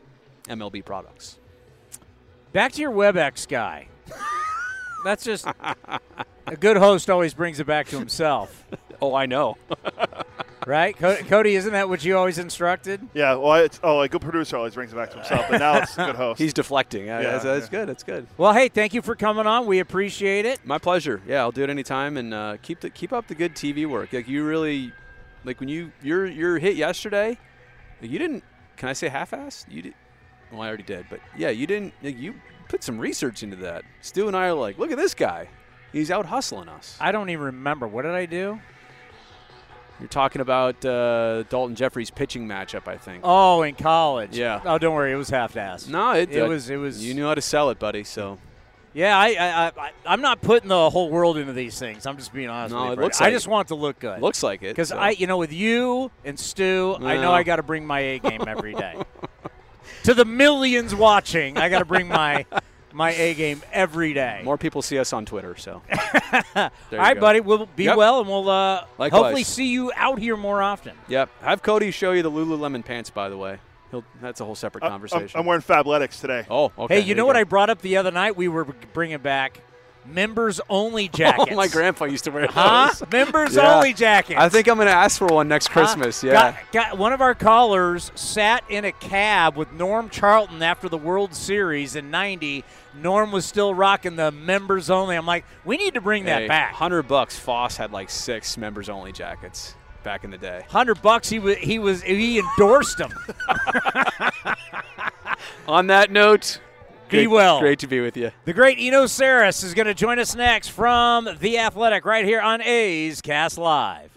MLB products? Back to your WebEx guy. That's just a good host always brings it back to himself, Oh, I know. right? Cody, isn't that what you always instructed? Yeah, well, it's, oh, a good producer always brings it back to himself, but now it's a good host. He's deflecting. Yeah, Yeah, that's, that's good. That's good. Well, hey, thank you for coming on. We appreciate it. My pleasure. Yeah, I'll do it anytime, and uh, keep the keep up the good TV work. Like you really, like when you your your hit yesterday, you didn't. Can I say half-assed? You did. Well, I already did, but yeah, you didn't. Like, you put some research into that. Stu and I are like, look at this guy. He's out hustling us. I don't even remember. What did I do? You're talking about uh, Daulton Jefferies pitching matchup, I think. Oh, in college. Yeah. Oh, don't worry. It was half-assed. no, it, it uh, was. It was. You knew how to sell it, buddy. So Yeah, I, I, I, I'm not putting the whole world into these things. I'm just being honest No, with you. it Brady. looks I just it. want it to look good. looks like it. Because so. I, you know, with you and Stu, I know I got to bring my A game every day. to the millions watching, I got to bring my my A game every day. more people see us on Twitter. So All There you right, go. buddy. We'll be Yep. well, and we'll uh, hopefully see you out here more often. Yep. Have Cody show you the Lululemon pants, by the way. He'll, that's a whole separate I'm- conversation. I'm, I'm wearing Fabletics today. oh, okay. hey, you know what I brought up the other night? We were bringing back members only jackets. Oh, my grandpa used to wear those. Huh? Members Yeah. only jackets. I think I'm going to ask for one next Christmas. Uh, yeah. Got, got one of our callers sat in a cab with Norm Charlton after the World Series in '90. Norm was still rocking the members only. I'm like, we need to bring that back. Hundred bucks. Foss had like six members only jackets back in the day. Hundred bucks. He was. He was. He endorsed them. On that note, Be great, well. Great to be with you. The great Eno Sarris is going to join us next from the Athletic right here on A's Cast Live.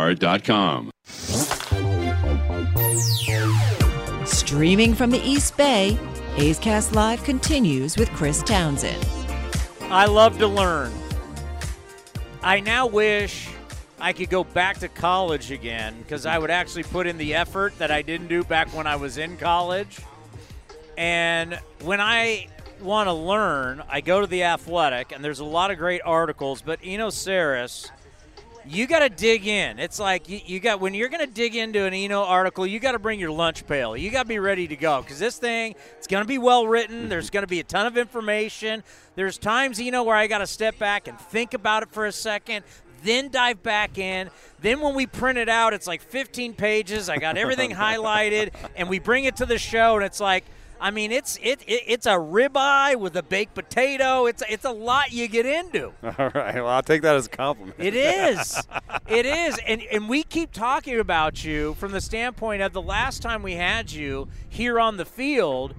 Streaming from the East Bay, A's Cast Live continues with Chris Townsend. I love to learn. I now wish I could go back to college again because I would actually put in the effort that I didn't do back when I was in college. And when I want to learn, I go to the athletic, and there's a lot of great articles. But Eno Sarris you got to dig in. It's like you, you got when you're going to dig into an Eno article, you got to bring your lunch pail. You got to be ready to go because this thing it's going to be well written. Mm-hmm. There's going to be a ton of information. There's times Eno where I got to step back and think about it for a second, then dive back in. Then when we print it out, it's like 15 pages. I got everything highlighted, and we bring it to the show, and it's like I mean, it's it, it, it's a ribeye with a baked potato. It's it's a lot you get into. All right. Well, I'll take that as a compliment. It is. it is. And and we keep talking about you from the standpoint of the last time we had you here on the field.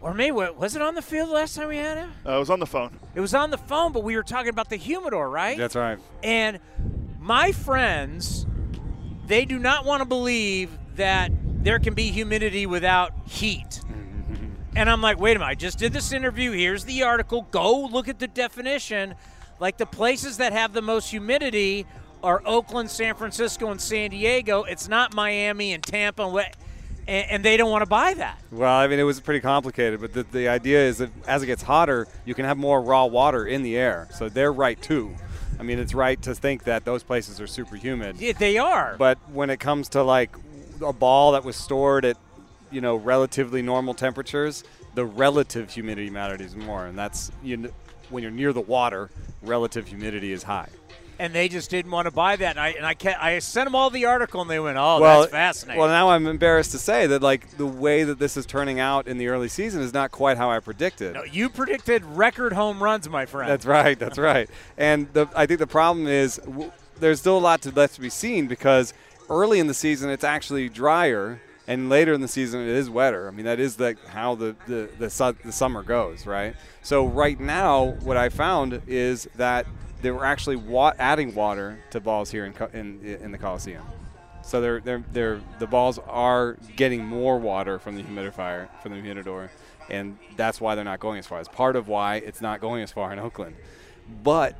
Or maybe was it on the field last time we had him? Uh, it was on the phone. It was on the phone, but we were talking about the humidor, right? That's right. And my friends, they do not want to believe that there can be humidity without heat. And I'm like, wait a minute, I just did this interview. Here's the article. Go look at the definition. Like the places that have the most humidity are Oakland, San Francisco, and San Diego. It's not Miami and Tampa and, and they don't want to buy that. Well, I mean, it was pretty complicated, but the, the idea is that as it gets hotter, you can have more raw water in the air. So they're right too. I mean, it's right to think that those places are super humid. Yeah, they are. But when it comes to like a ball that was stored at you know relatively normal temperatures, the relative humidity matters more, and that's you know, when you're near the water, relative humidity is high. And they just didn't want to buy that. And I and I, I sent them all the article, and they went, "Oh, well, that's fascinating." Well, now I'm embarrassed to say that like the way that this is turning out in the early season is not quite how I predicted. No, you predicted record home runs, my friend. That's right. That's right. And the, I think the problem is w- there's still a lot to left to be seen because early in the season it's actually drier and later in the season it is wetter. I mean that is the how the the the, su- the, summer goes, right? So right now, what I found is that they were actually wa- adding water to balls here in, in in the Coliseum. So they're they're they're the balls are getting more water from the humidifier from the humidor, and that's why they're not going as far. It's part of why it's not going as far in Oakland. But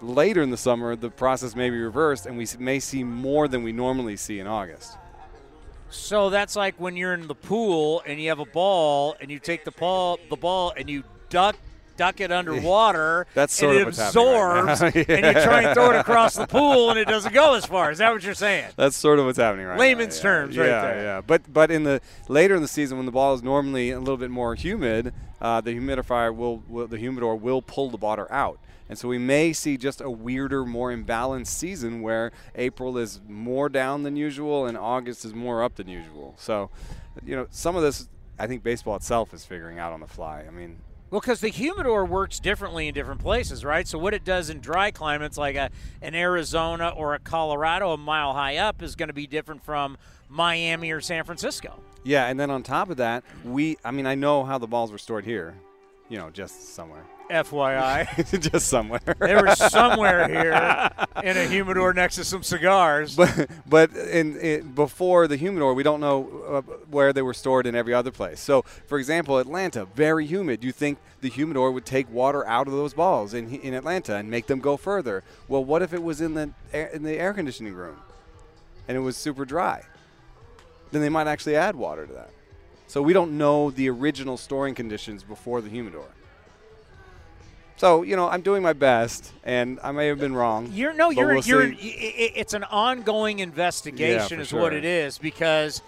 later in the summer, the process may be reversed, and we may see more than we normally see in August. So that's like when you're in the pool and you have a ball, and you take the ball, the ball, and you duck duck it underwater. That's sort and of it what's absorbs, right and you try and throw it across the pool, and it doesn't go as far. Is that what you're saying? That's sort of what's happening right Layman's now. terms, yeah. right yeah, there. Yeah, But but in the later in the season, when the ball is normally a little bit more humid, uh, the humidifier will, will the humidor will pull the water out. And so we may see just a weirder, more imbalanced season where April is more down than usual and August is more up than usual. So, you know, some of this I think baseball itself is figuring out on the fly. I mean, well, because the humidor works differently in different places, right? So what it does in dry climates like a, an Arizona or a Colorado, a mile high up, is going to be different from Miami or San Francisco. Yeah, and then on top of that, we I mean, I know how the balls were stored here, you know, just somewhere. FYI. just somewhere. they were somewhere here in a humidor next to some cigars. But but in, in before the humidor, we don't know uh, where they were stored in every other place. So, for example, Atlanta, very humid. You think the humidor would take water out of those balls in in Atlanta and make them go further? Well, what if it was in the air, in the air conditioning room and it was super dry? Then they might actually add water to that. So we don't know the original storing conditions before the humidor. So you know, I'm doing my best, and I may have been wrong. You're no, you're we'll you're. It's an ongoing investigation, Yeah, is sure. what it is, because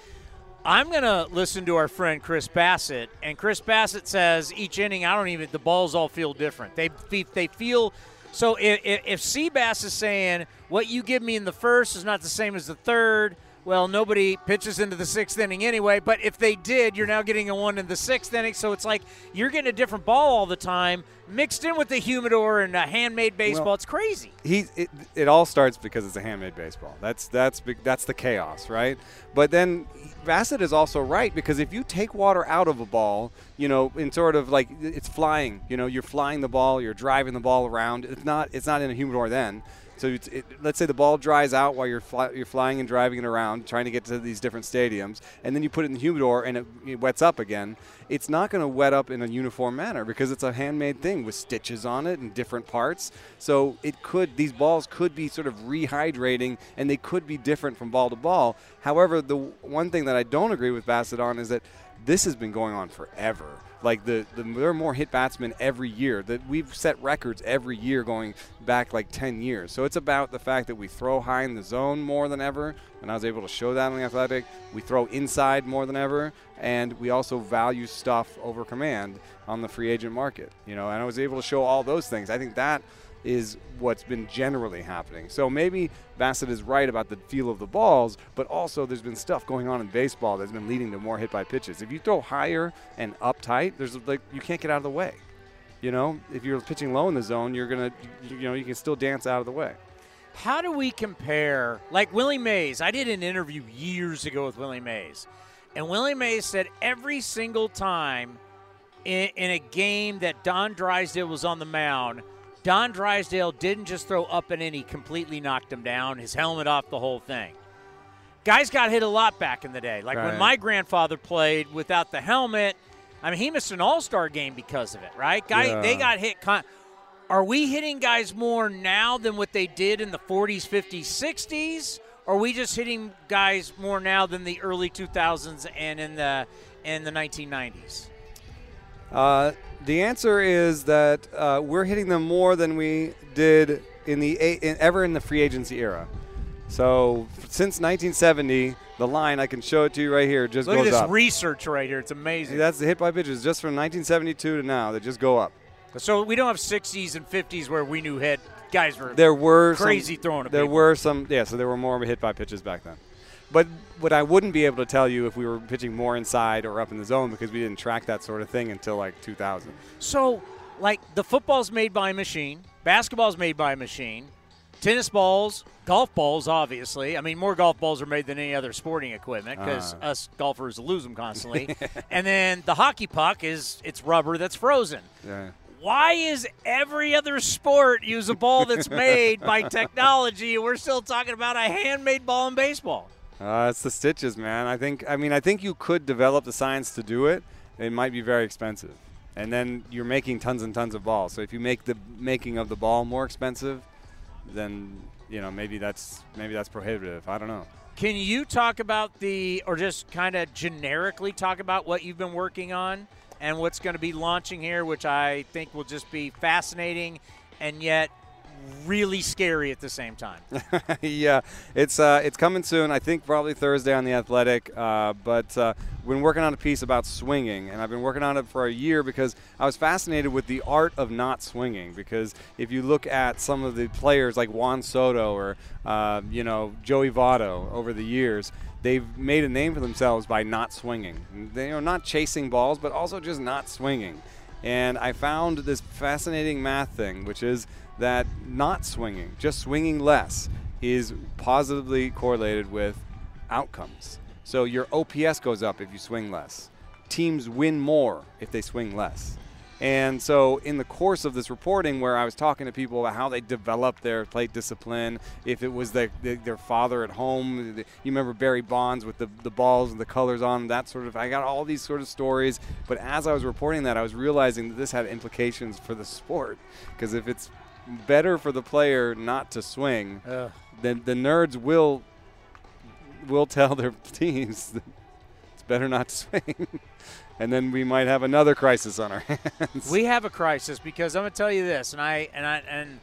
I'm gonna listen to our friend Chris Bassitt, and Chris Bassitt says each inning, I don't even. The balls all feel different. They they feel. So if, if Seabass is saying what you give me in the first is not the same as the third, well, nobody pitches into the sixth inning anyway. But if they did, you're now getting a one in the sixth inning. So it's like you're getting a different ball all the time, mixed in with the humidor and a handmade baseball. Well, it's crazy. he it, it all starts because it's a handmade baseball. That's that's that's the chaos, right? But then Bassitt is also right because if you take water out of a ball, you know, in sort of like it's flying, you know, you're flying the ball, you're driving the ball around. It's not it's not in a humidor then. So it, let's say the ball dries out while you're fly, you're flying and driving it around, trying to get to these different stadiums, and then you put it in the humidor and it, it wets up again. It's not going to wet up in a uniform manner because it's a handmade thing with stitches on it and different parts. So it could these balls could be sort of rehydrating and they could be different from ball to ball. However, the one thing that I don't agree with Bassitt on is that this has been going on forever. Like the, the there are more hit batsmen every year. That we've set records every year going back like 10 years. So it's about the fact that we throw high in the zone more than ever, and I was able to show that on the athletic. We throw inside more than ever, and we also value stuff over command on the free agent market. You know, and I was able to show all those things. I think that is what's been generally happening. So maybe Bassitt is right about the feel of the balls, but also there's been stuff going on in baseball that's been leading to more hit by pitches. If you throw higher and up tight, there's like you can't get out of the way. You know, if you're pitching low in the zone, you're gonna, you know, you can still dance out of the way. How do we compare? Like Willie Mays, I did an interview years ago with Willie Mays, and Willie Mays said every single time in, in a game that Don Drysdale was on the mound, Don Drysdale didn't just throw up and in, he completely knocked him down, his helmet off, the whole thing. Guys got hit a lot back in the day. Like when my grandfather played without the helmet, I mean, he missed an all star game because of it, right? Guy, Yeah. They got hit. Con- Are we hitting guys more now than what they did in the 40s, 50s, 60s? Or are we just hitting guys more now than the early 2000s and in the in the 1990s? Uh, the answer is that uh, we're hitting them more than we did in the a- in, ever in the free agency era. So since 1970, the line I can show it to you right here just. Look at this up. research right here. It's amazing. That's the hit by pitches just from 1972 to now. They just go up. So we don't have 60s and 50s where we knew hit guys were There were crazy some, throwing. There people. were some, yeah. So there were more hit by pitches back then. But what I wouldn't be able to tell you if we were pitching more inside or up in the zone because we didn't track that sort of thing until like 2000. So, like the football's made by a machine, basketball's made by a machine, tennis balls, golf balls, obviously. I mean, more golf balls are made than any other sporting equipment because Ah. us golfers lose them constantly. and then the hockey puck is it's rubber that's frozen. Yeah. Why is every other sport use a ball that's made by technology? and We're still talking about a handmade ball in baseball. Uh, it's the stitches, man. I think. I mean, I think you could develop the science to do it. It might be very expensive, and then you're making tons and tons of balls. So if you make the making of the ball more expensive, then you know maybe that's maybe that's prohibitive. I don't know. Can you talk about the, or just kind of generically talk about what you've been working on and what's going to be launching here, which I think will just be fascinating and yet really scary at the same time? yeah, it's uh, it's coming soon. I think probably Thursday on the Athletic. Uh, but uh, been working on a piece about swinging, and I've been working on it for a year because I was fascinated with the art of not swinging. Because if you look at some of the players like Juan Soto or uh, you know Joey Votto over the years. They've made a name for themselves by not swinging. They are not chasing balls, but also just not swinging. And I found this fascinating math thing, which is that not swinging, just swinging less, is positively correlated with outcomes. So your OPS goes up if you swing less. Teams win more if they swing less. And so, in the course of this reporting, where I was talking to people about how they developed their plate discipline, if it was their, their father at home, you remember Barry Bonds with the, the balls and the colors on, that sort of, I got all these sort of stories. But as I was reporting that, I was realizing that this had implications for the sport. Because if it's better for the player not to swing, Ugh. then the nerds will will tell their teams that it's better not to swing. and then we might have another crisis on our hands. We have a crisis because I'm going to tell you this, and I and I and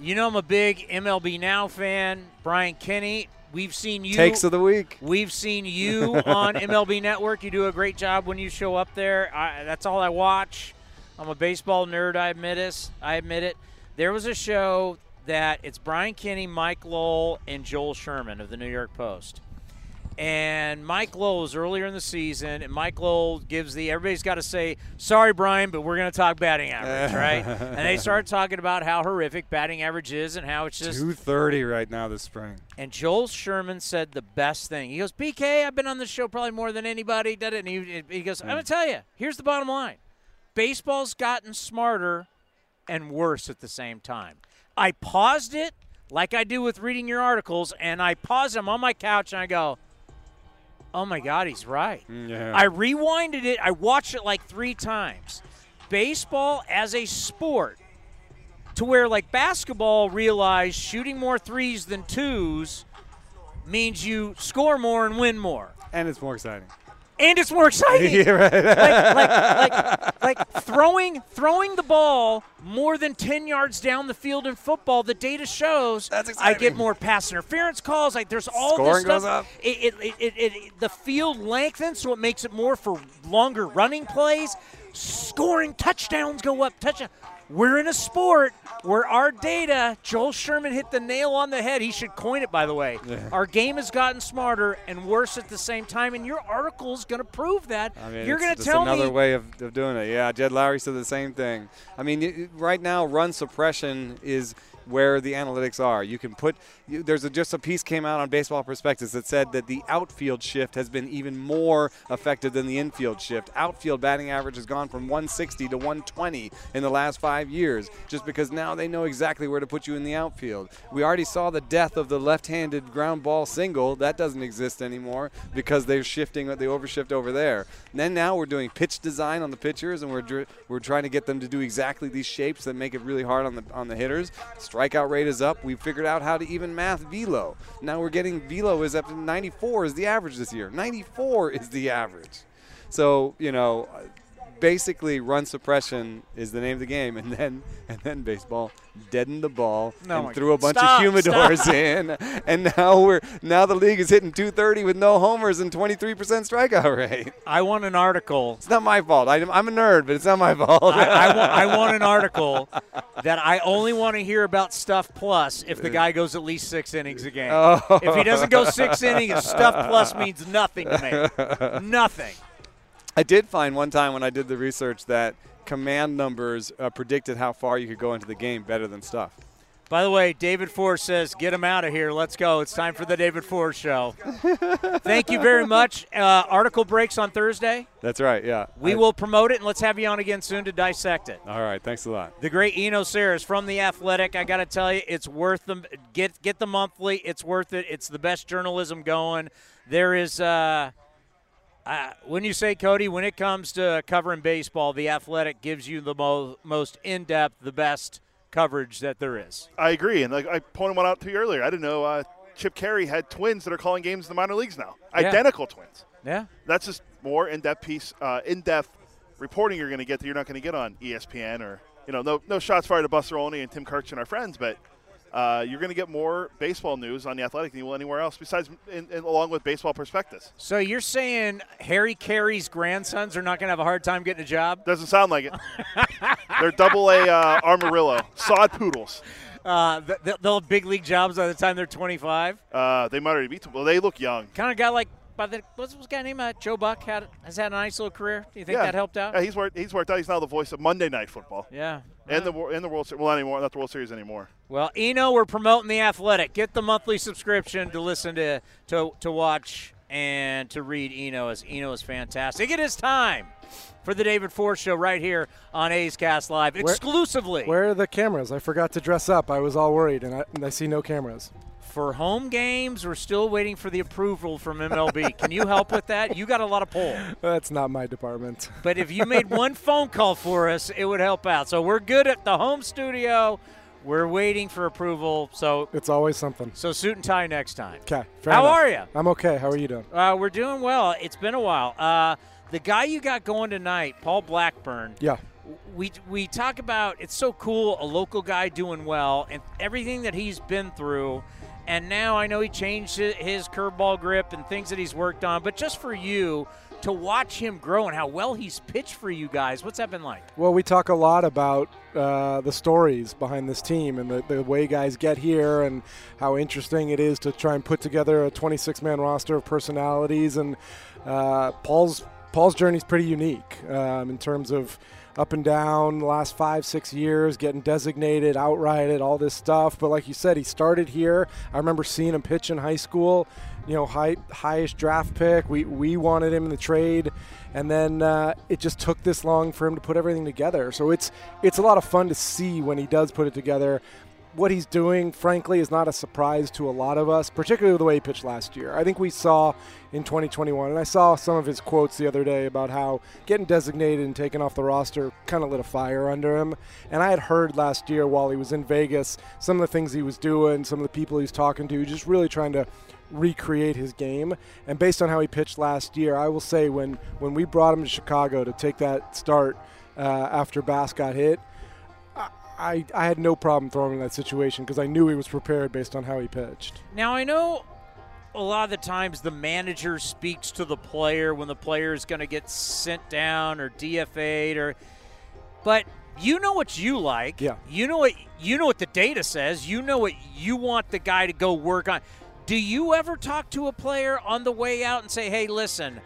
you know I'm a big MLB Now fan. Brian Kenny, we've seen you Takes of the week. We've seen you on MLB Network. You do a great job when you show up there. I, that's all I watch. I'm a baseball nerd. I admit it. I admit it. There was a show that it's Brian Kenny, Mike Lowell, and Joel Sherman of the New York Post. And Mike Lowell was earlier in the season, and Mike Lowell gives the everybody's got to say sorry, Brian, but we're going to talk batting average, right? and they start talking about how horrific batting average is and how it's just 230 right now this spring. and Joel Sherman said the best thing. He goes, BK, I've been on this show probably more than anybody. Did it? And he, he goes, I'm going to tell you, here's the bottom line baseball's gotten smarter and worse at the same time. I paused it like I do with reading your articles, and I pause them on my couch and I go, "Oh my God, he's right." Mm, yeah. I rewinded it. I watched it like three times. Baseball as a sport, to where like basketball realized shooting more threes than twos means you score more and win more. and it's more exciting. And it's more exciting. Yeah, right. like, like, like, like throwing throwing the ball more than 10 yards down the field in football, the data shows I get more pass interference calls. Like there's all Scoring this stuff. goes up. It, it, it, it, it, the field lengthens, so it makes it more for longer running plays. Scoring touchdowns go up. Touchdown. We're in a sport where our data, Joel Sherman hit the nail on the head. He should coin it, by the way. Our game has gotten smarter and worse at the same time, and your article is going to prove that. I mean, You're going to tell another me way of, of doing it. Yeah, Jed Lowrie said the same thing. I mean, right now, run suppression is where the analytics are. You can put there's a, just a piece came out on Baseball Prospectus that said that the outfield shift has been even more effective than the infield shift. Outfield batting average has gone from 160 to 120 in the last five years, just because now they know exactly where to put you in the outfield. We already saw the death of the left-handed ground ball single. That doesn't exist anymore because they're shifting, they overshift over there. And then now we're doing pitch design on the pitchers, and we're dr- we're trying to get them to do exactly these shapes that make it really hard on the on the hitters. Strikeout rate is up. We've figured out how to even math velo. Now we're getting velo is up to 94 is the average this year. 94 is the average. So you know, basically run suppression is the name of the game, and then and then baseball deadened the ball No, and threw a bunch Stop, of humidors stop. in, and now we're now the league is hitting 230 with no homers and 23% strikeout rate. I want an article. It's not my fault. I, I'm a nerd, but it's not my fault. I, I, want, I want an article that I only want to hear about Stuff Plus if the guy goes at least six innings a game. Oh. If he doesn't go six innings, Stuff Plus means nothing to me. Nothing. I did find one time when I did the research that command numbers uh, predicted how far you could go into the game better than stuff. By the way, David Forst says, "Get him out of here. Let's go. It's time for the David Forst show." Thank you very much. Uh, article breaks on Thursday. That's right. Yeah. We I- will promote it, and let's have you on again soon to dissect it. All right. Thanks a lot. The great Eno Sarris from the Athletic. I got to tell you, it's worth them. Get get the monthly. It's worth it. It's the best journalism going. There is. Uh, uh, when you say Cody, when it comes to covering baseball, the Athletic gives you the mo- most in depth, the best coverage that there is. I agree, and like I pointed one out to you earlier. I didn't know uh, Chip Caray had twins that are calling games in the minor leagues now. Yeah. Identical twins. Yeah. That's just more in-depth piece, uh, in-depth reporting you're going to get that you're not going to get on ESPN or you know, no no shots fired at Buster Olney and Tim Kirch and our friends, but. Uh, you're going to get more baseball news on the Athletic than you will anywhere else, besides in, in, along with Baseball Prospectus. So you're saying Harry Caray's grandsons are not going to have a hard time getting a job? Doesn't sound like it. They're double A uh, Amarillo, sod poodles. Uh, th- th- they'll have big league jobs by the time they're 25. Uh, they might already be. Well, they look young. Kind of got like by the what's this guy named uh, Joe Buck had has had a nice little career. Do you think yeah. that helped out? Yeah, he's worked. He's worked out. He's now the voice of Monday Night Football. Yeah. And the wor- and the World Series. Well, not anymore. Not the World Series anymore. Well, Eno, we're promoting the Athletic. Get the monthly subscription to listen to to to watch and to read Eno. As Eno is fantastic. It is time for the David Forst Show right here on A's Cast Live exclusively Where are the cameras? I forgot to dress up. I was all worried, and I, and I see no cameras. For home games. We're still waiting for the approval from MLB. Can you help with that? You got a lot of pull. That's not my department. But if you made one phone call for us, it would help out. So we're good at the home studio. We're waiting for approval. So It's always something. so suit and tie next time. Okay. How are you? I'm okay. How are you doing? Uh, we're doing well. It's been a while. Uh, the guy you got going tonight, Paul Blackburn. Yeah. We we talk about it's so cool a local guy doing well and everything that he's been through. And now I know he changed his curveball grip and things that he's worked on. But just for you to watch him grow and how well he's pitched for you guys, what's that been like? Well, we talk a lot about uh, the stories behind this team and the, the way guys get here and how interesting it is to try and put together a 26 man roster of personalities. And uh, Paul's Paul's journey is pretty unique um, in terms of up and down the last five, six years, getting designated, outrighted, all this stuff. But like you said, he started here. I remember seeing him pitch in high school. You know, high, highest draft pick. We we wanted him in the trade, and then uh, it just took this long for him to put everything together. So it's it's a lot of fun to see when he does put it together. What he's doing, frankly, is not a surprise to a lot of us, particularly the way he pitched last year. I think we saw in 2021, and I saw some of his quotes the other day about how getting designated and taken off the roster kind of lit a fire under him. And I had heard last year while he was in Vegas some of the things he was doing, some of the people he was talking to, just really trying to recreate his game. And based on how he pitched last year, I will say when when we brought him to Chicago to take that start uh, after Bass got hit. I, I had no problem throwing him in that situation because I knew he was prepared based on how he pitched. Now I know a lot of the times the manager speaks to the player when the player is going to get sent down or DFA'd or but you know what you like. Yeah. You know what you know what the data says. You know what you want the guy to go work on. Do you ever talk to a player on the way out and say, "Hey, listen,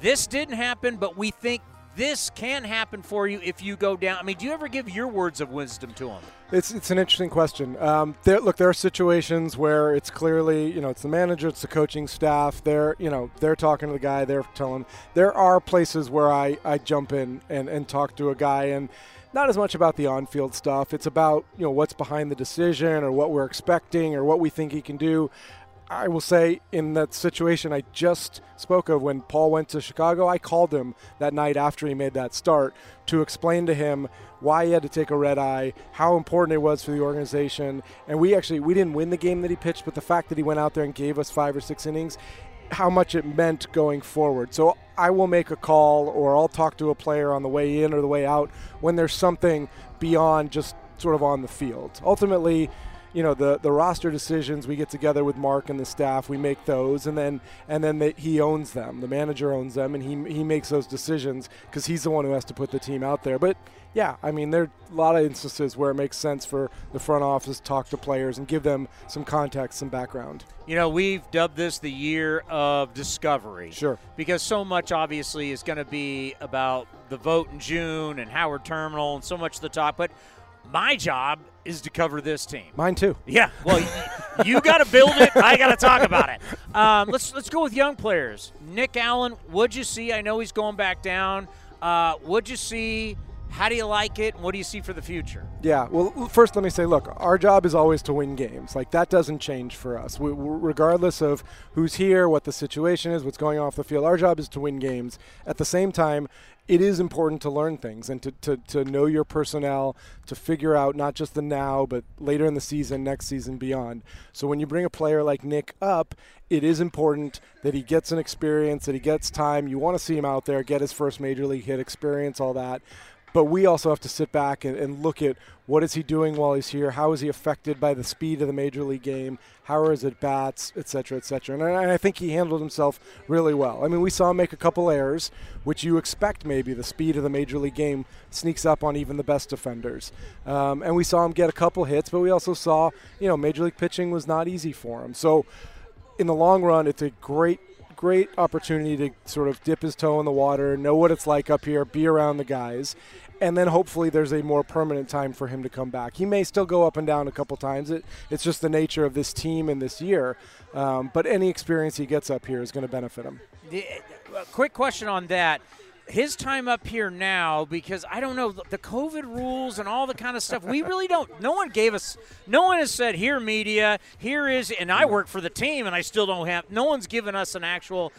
this didn't happen, but we think this can happen for you if you go down. I mean, do you ever give your words of wisdom to them? It's, it's an interesting question. Um, there, look, there are situations where it's clearly, you know, it's the manager, it's the coaching staff. They're, you know, they're talking to the guy. They're telling. There are places where I, I jump in and, and talk to a guy and not as much about the on-field stuff. It's about you know what's behind the decision or what we're expecting or what we think he can do. I will say in that situation I just spoke of when Paul went to Chicago, I called him that night after he made that start to explain to him why he had to take a red eye, how important it was for the organization, and we actually we didn't win the game that he pitched, but the fact that he went out there and gave us 5 or 6 innings how much it meant going forward. So I will make a call or I'll talk to a player on the way in or the way out when there's something beyond just sort of on the field. Ultimately, you know the the roster decisions we get together with Mark and the staff we make those and then and then they, he owns them. The manager owns them and he he makes those decisions because he's the one who has to put the team out there. But yeah I mean there are a lot of instances where it makes sense for the front office to talk to players and give them some context some background. You know we've dubbed this the year of discovery. Sure. Because so much obviously is going to be about the vote in June and Howard Terminal and so much of the talk but my job is to cover this team. Mine too. Yeah. Well, you, got to build it. I got to talk about it. Um, let's let's go with young players. Nick Allen. What'd you see? I know he's going back down. Uh, what'd you see? How do you like it? What do you see for the future? Yeah. Well, first, let me say, look, our job is always to win games. Like that doesn't change for us, we, regardless of who's here, what the situation is, what's going on off the field. Our job is to win games. At the same time, it is important to learn things and to, to, to know your personnel, to figure out not just the now, but later in the season, next season, beyond. So when you bring a player like Nick up, it is important that he gets an experience, that he gets time. You want to see him out there, get his first major league hit, experience all that. But we also have to sit back and, and, look at what is he doing while he's here? How is he affected by the speed of the major league game? How are his at bats, et cetera, et cetera? And I, I think he handled himself really well. I mean, we saw him make a couple errors, which you expect maybe the speed of the major league game sneaks up on even the best defenders. Um, and we saw him get a couple hits, but we also saw, you know, major league pitching was not easy for him. So in the long run, it's a great great opportunity to sort of dip his toe in the water, know what it's like up here, be around the guys, and then hopefully there's a more permanent time for him to come back. He may still go up and down a couple times. It, it's just the nature of this team and this year. Um, but any experience he gets up here is going to benefit him. The, quick question on that his time up here now because I don't know the COVID rules and all the kind of stuff. We really don't. No one gave us. No one has said here media. Here is, and I work for the team, and I still don't have. No one's given us an actual.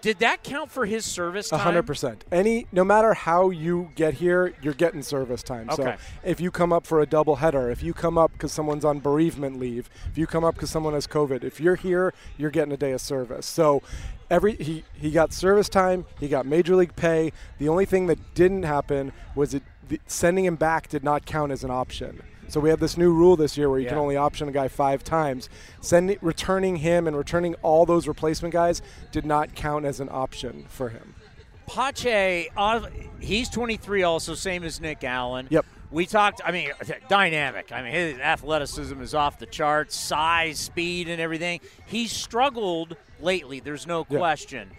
Did that count for his service time? hundred percent. Any, no matter how you get here, you're getting service time. Okay. So if you come up for a double header, if you come up because someone's on bereavement leave, if you come up because someone has COVID, if you're here, you're getting a day of service. So every he, he got service time, he got major league pay. The only thing that didn't happen was it the, sending him back did not count as an option. So we have this new rule this year where you Yeah. can only option a guy five times. Sending returning him and returning all those replacement guys did not count as an option for him. Pache, uh, he's 23, also same as Nick Allen. Yep. We talked. I mean, dynamic. I mean, his athleticism is off the charts, size, speed, and everything. He's struggled lately. There's no question.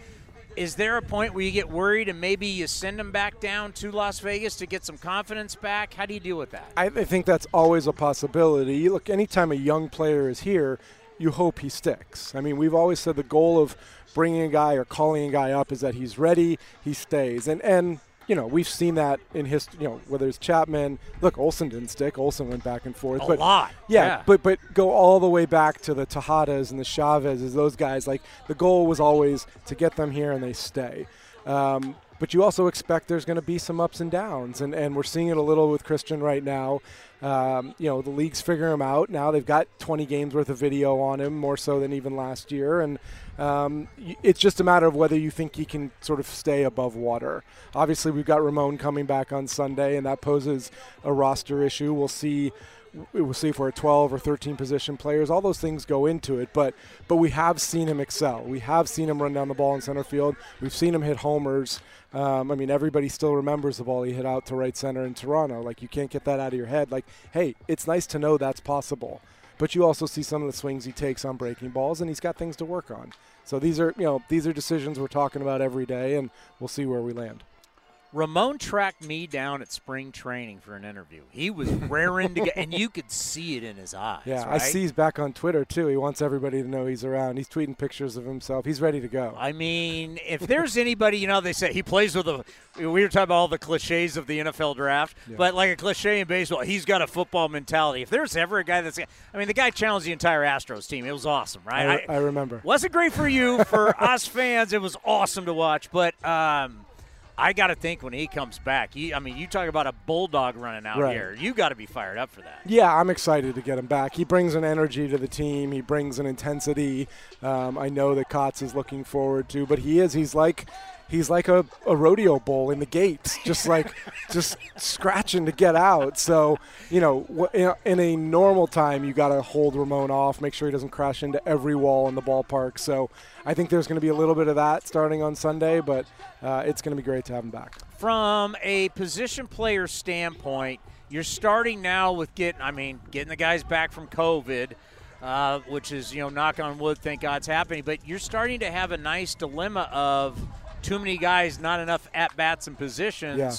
Is there a point where you get worried and maybe you send him back down to Las Vegas to get some confidence back? How do you deal with that? I, think that's always a possibility. Look, anytime a young player is here, you hope he sticks. I mean, we've always said the goal of bringing a guy or calling a guy up is that he's ready, he stays, and and you know we've seen that in history. You know whether it's Chapman. Look, Olson didn't stick. Olson went back and forth. A but lot. Yeah, Yeah. but but go all the way back to the Tejadas and the Chavezes. Those guys. Like the goal was always to get them here and they stay. Um, but you also expect there's going to be some ups and downs, and, and we're seeing it a little with Cristian right now. Um, you know, the league's figuring him out now. They've got 20 games worth of video on him, more so than even last year, and um, it's just a matter of whether you think he can sort of stay above water. Obviously, we've got Ramon coming back on Sunday, and that poses a roster issue. We'll see. We'll see if we're at 12 or 13 position players. All those things go into it, but but we have seen him excel. We have seen him run down the ball in center field. We've seen him hit homers. Um, I mean, everybody still remembers the ball he hit out to right center in Toronto. Like you can't get that out of your head. Like, hey, it's nice to know that's possible. But you also see some of the swings he takes on breaking balls, and he's got things to work on. So these are you know these are decisions we're talking about every day, and we'll see where we land. Ramon tracked me down at spring training for an interview. He was raring to get, and you could see it in his eyes. Yeah, I see he's back on Twitter too. He wants everybody to know he's around. He's tweeting pictures of himself. He's ready to go. I mean, if there's anybody, you know, they say he plays with a. We were talking about all the cliches of the NFL draft, Yeah. but like a cliche in baseball, he's got a football mentality. If there's ever a guy that's, I mean, the guy challenged the entire Astros team. It was awesome, I, right? I remember. wasn't great for you, for us fans. It was awesome to watch, but um, I got to think when he comes back. You, I mean, you talk about a bulldog running out Right. here. You got to be fired up for that. Yeah, I'm excited to get him back. He brings an energy to the team. He brings an intensity. Um, I know that Kotz is looking forward to, but he is. He's like, he's like a, a rodeo bull in the gates, just like, just scratching to get out. So, you know, in a- normal time, you got to hold Ramon off, make sure he doesn't crash into every wall in the ballpark. So, I think there's going to be a little bit of that starting on Sunday, but uh, it's going to be great to have him back. From a position player standpoint, you're starting now with getting, I mean, getting the guys back from COVID, uh, which is, you know, knock on wood, thank God it's happening. But you're starting to have a nice dilemma of too many guys, not enough at bats and positions. Yeah.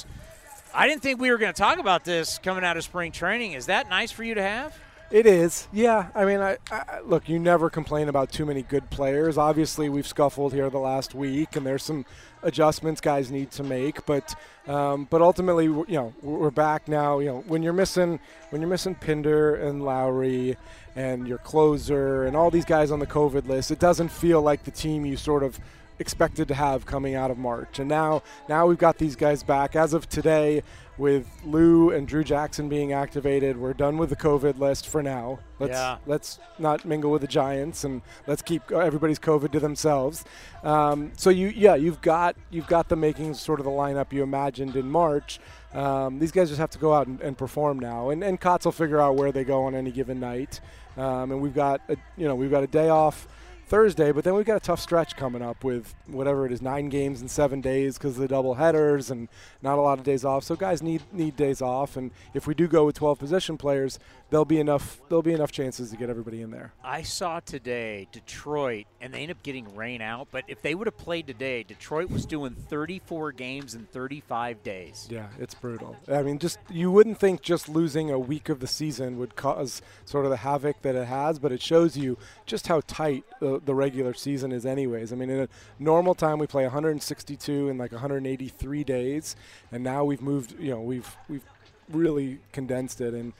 I didn't think we were going to talk about this coming out of spring training. Is that nice for you to have? It is, yeah. I mean, I, I look. You never complain about too many good players. Obviously, we've scuffled here the last week, and there's some adjustments guys need to make. But, um, but ultimately, you know, we're back now. You know, when you're missing when you're missing Pinder and Lowrie and your closer and all these guys on the COVID list, it doesn't feel like the team you sort of expected to have coming out of March. And now now we've got these guys back. As of today, with Lou and Drew Jackson being activated, we're done with the COVID list for now. Let's Yeah. let's not mingle with the Giants and let's keep everybody's COVID to themselves. Um, so you yeah you've got you've got the makings sort of the lineup you imagined in March. Um, these guys just have to go out and, and perform now, and and Kotz will figure out where they go on any given night. Um, and we've got a, you know we've got a day off Thursday, but then we've got a tough stretch coming up with whatever it is, nine games in seven days because of the double headers and not a lot of days off. So guys need need days off, and if we do go with 12 position players, there'll be enough there'll be enough chances to get everybody in there. I saw today Detroit, and they end up getting rain out. But if they would have played today, Detroit was doing 34 games in 35 days. Yeah, it's brutal. I mean, just you wouldn't think just losing a week of the season would cause sort of the havoc that it has, but it shows you just how tight the, the regular season is, anyways. I mean, in a normal time we play 162 in like 183 days, and now we've moved. You know, we've we've really condensed it, and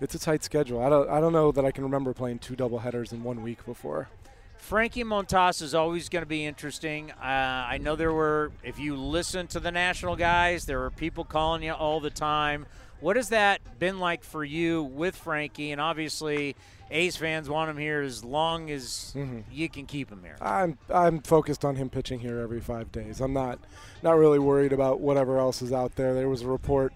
it's a tight schedule. I don't I don't know that I can remember playing two double headers in one week before. Frankie Montas is always going to be interesting. Uh, I know there were, if you listen to the national guys, there were people calling you all the time. What has that been like for you with Frankie? And obviously, A's fans want him here as long as Mhm. you can keep him here. I'm I'm focused on him pitching here every five days. I'm not not really worried about whatever else is out there. There was a report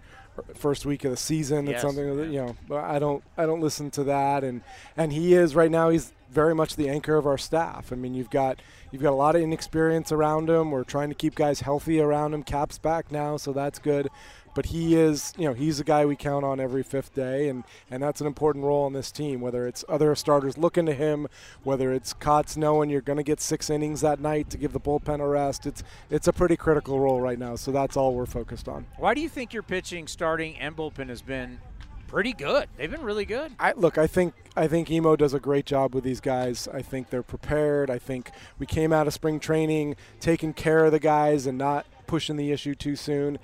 first week of the season Yes. something that you know. But I don't I don't listen to that. And and he is right now. He's very much the anchor of our staff. I mean, you've got you've got a lot of inexperience around him. We're trying to keep guys healthy around him. Cap's back now, so that's good. But he is, you know, he's a guy we count on every fifth day, and, and that's an important role on this team. Whether it's other starters looking to him, whether it's Kotz knowing you're going to get six innings that night to give the bullpen a rest, it's it's a pretty critical role right now. So that's all we're focused on. Why do you think your pitching, starting, and bullpen has been pretty good? They've been really good. I look. I think I think Emo does a great job with these guys. I think they're prepared. I think we came out of spring training taking care of the guys and not pushing the issue too soon.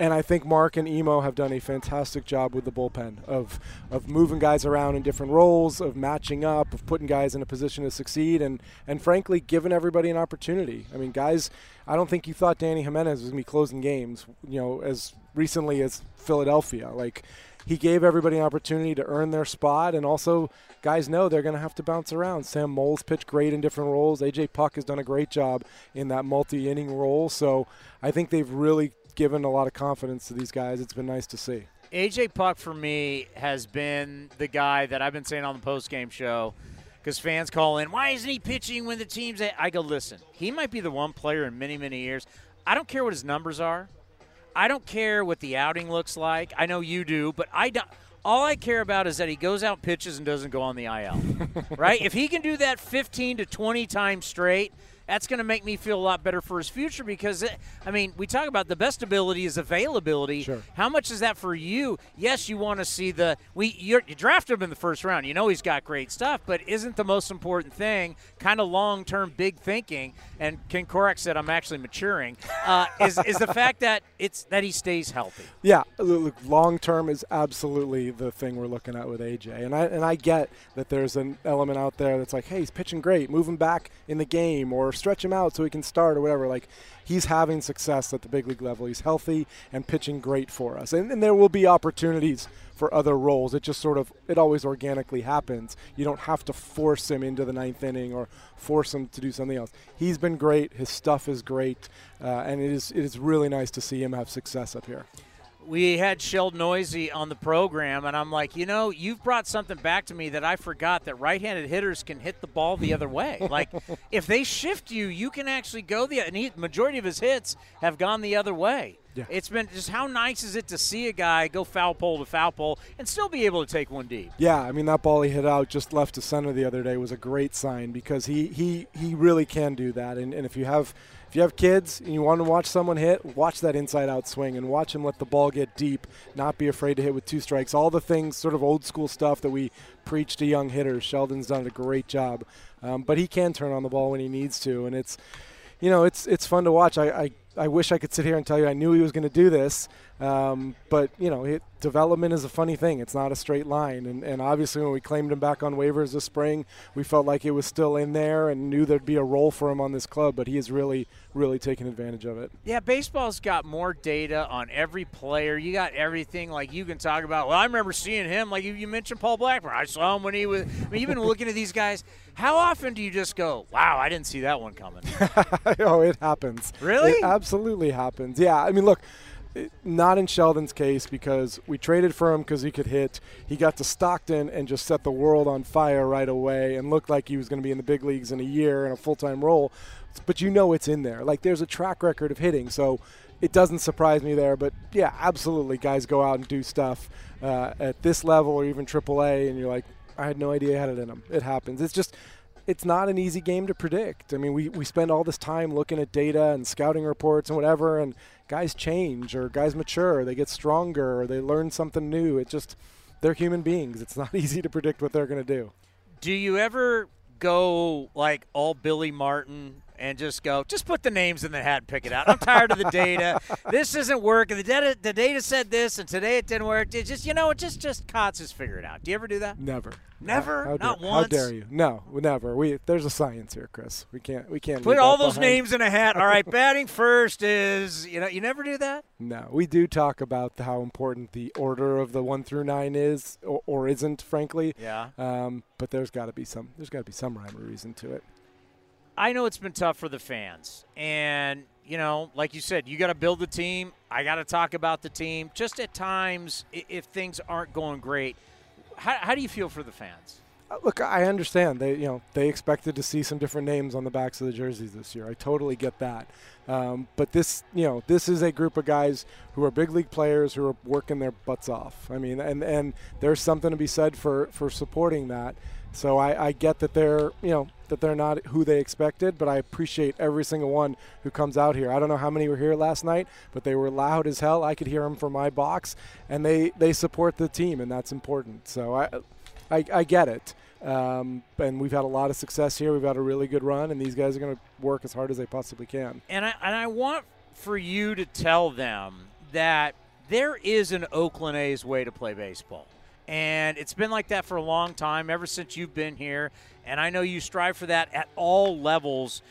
And I think Mark and Emo have done a fantastic job with the bullpen of of moving guys around in different roles, of matching up, of putting guys in a position to succeed, and and frankly, giving everybody an opportunity. I mean, guys, I don't think you thought Dany Jimenez was going to be closing games, you know, as recently as Philadelphia. Like, he gave everybody an opportunity to earn their spot, and also guys know they're going to have to bounce around. Sam Moll's pitched great in different roles. AJ Puk has done a great job in that multi-inning role. So I think they've really given a lot of confidence to these guys. It's been nice to see. AJ Puk for me has been the guy that I've been saying on the post game show because fans call in, why isn't he pitching when the team's? I go, listen, he might be the one player in many, many years. I don't care what his numbers are. I don't care what the outing looks like. I know you do, but I don't. All I care about is that he goes out, pitches, and doesn't go on the IL. right? If he can do that 15 to 20 times straight, that's going to make me feel a lot better for his future because, it, I mean, we talk about the best ability is availability. Sure. How much is that for you? Yes, you want to see the we you draft him in the first round. You know he's got great stuff, but isn't the most important thing kind of long term big thinking? And Ken Korach said I'm actually maturing. Uh, is is the fact that it's that he stays healthy? Yeah, look, long term is absolutely the thing we're looking at with AJ, and I and I get that there's an element out there that's like, hey, he's pitching great, move him back in the game, or stretch him out so he can start or whatever. Like he's having success at the big league level. He's healthy and pitching great for us. And, and there will be opportunities for other roles. It just sort of it always organically happens. You don't have to force him into the ninth inning or force him to do something else. He's been great. His stuff is great, uh, and it is it is really nice to see him have success up here we had Sheldon Neuse on the program, and I'm like, you know, you've brought something back to me that I forgot that right-handed hitters can hit the ball the other way. like, if they shift you, you can actually go the. And he, majority of his hits have gone the other way. Yeah. It's been just how nice is it to see a guy go foul pole to foul pole and still be able to take one deep. Yeah, I mean that ball he hit out just left to center the other day was a great sign because he he he really can do that. And and if you have if you have kids and you want to watch someone hit, watch that inside out swing and watch him let the ball get deep, not be afraid to hit with two strikes. All the things, sort of old school stuff that we preach to young hitters. Sheldon's done a great job. Um, but he can turn on the ball when he needs to. And it's, you know, it's, it's fun to watch. I, I, I wish I could sit here and tell you I knew he was going to do this. Um, but, you know, it, development is a funny thing. It's not a straight line. And, and obviously, when we claimed him back on waivers this spring, we felt like it was still in there and knew there'd be a role for him on this club. But he has really, really taken advantage of it. Yeah, baseball's got more data on every player. You got everything. Like you can talk about. Well, I remember seeing him. Like you mentioned Paul Blackburn. I saw him when he was. I mean, you've been looking at these guys. How often do you just go, "Wow, I didn't see that one coming"? oh, it happens. Really? It absolutely happens. Yeah. I mean, look not in Sheldon's case because we traded for him because he could hit. He got to Stockton and just set the world on fire right away and looked like he was going to be in the big leagues in a year in a full time role. But you know it's in there. Like there's a track record of hitting, so it doesn't surprise me there. But yeah, absolutely, guys go out and do stuff uh, at this level or even AAA, and you're like, I had no idea I had it in them. It happens. It's just it's not an easy game to predict. I mean, we, we spend all this time looking at data and scouting reports and whatever, and guys change or guys mature, they get stronger, or they learn something new. It just they're human beings. It's not easy to predict what they're going to do. Do you ever go like all Billy Martin and just go, just put the names in the hat and pick it out. I'm tired of the data. This isn't working. The data, the data said this, and today it didn't work. It just, you know, it just, just Kotz is figure it out. Do you ever do that? Never. Never. How, how Not dare, once. How dare you? No, never. We there's a science here, Chris. We can't. We can't. Put all those behind. names in a hat. All right, batting first is, you know, you never do that. No, we do talk about how important the order of the one through nine is, or, or isn't, frankly. Yeah. Um, but there's got to be some. There's got to be some rhyme or reason to it. I know it's been tough for the fans. And, you know, like you said, you got to build the team. I got to talk about the team. Just at times, if things aren't going great, how, how do you feel for the fans? Uh, Look, I understand. They, you know, they expected to see some different names on the backs of the jerseys this year. I totally get that. Um, but this, you know, this is a group of guys who are big league players who are working their butts off. I mean, and and there's something to be said for for supporting that. So I, I get that they're, you know, that they're not who they expected, but I appreciate every single one who comes out here. I don't know how many were here last night, but they were loud as hell. I could hear them from my box, and they they support the team, and that's important. So I, I, I get it. Um, and we've had a lot of success here. We've had a really good run, and these guys are going to work as hard as they possibly can. And I, and I want for you to tell them that there is an Oakland A's way to play baseball. And it's been like that for a long time, ever since you've been here. And I know you strive for that at all levels.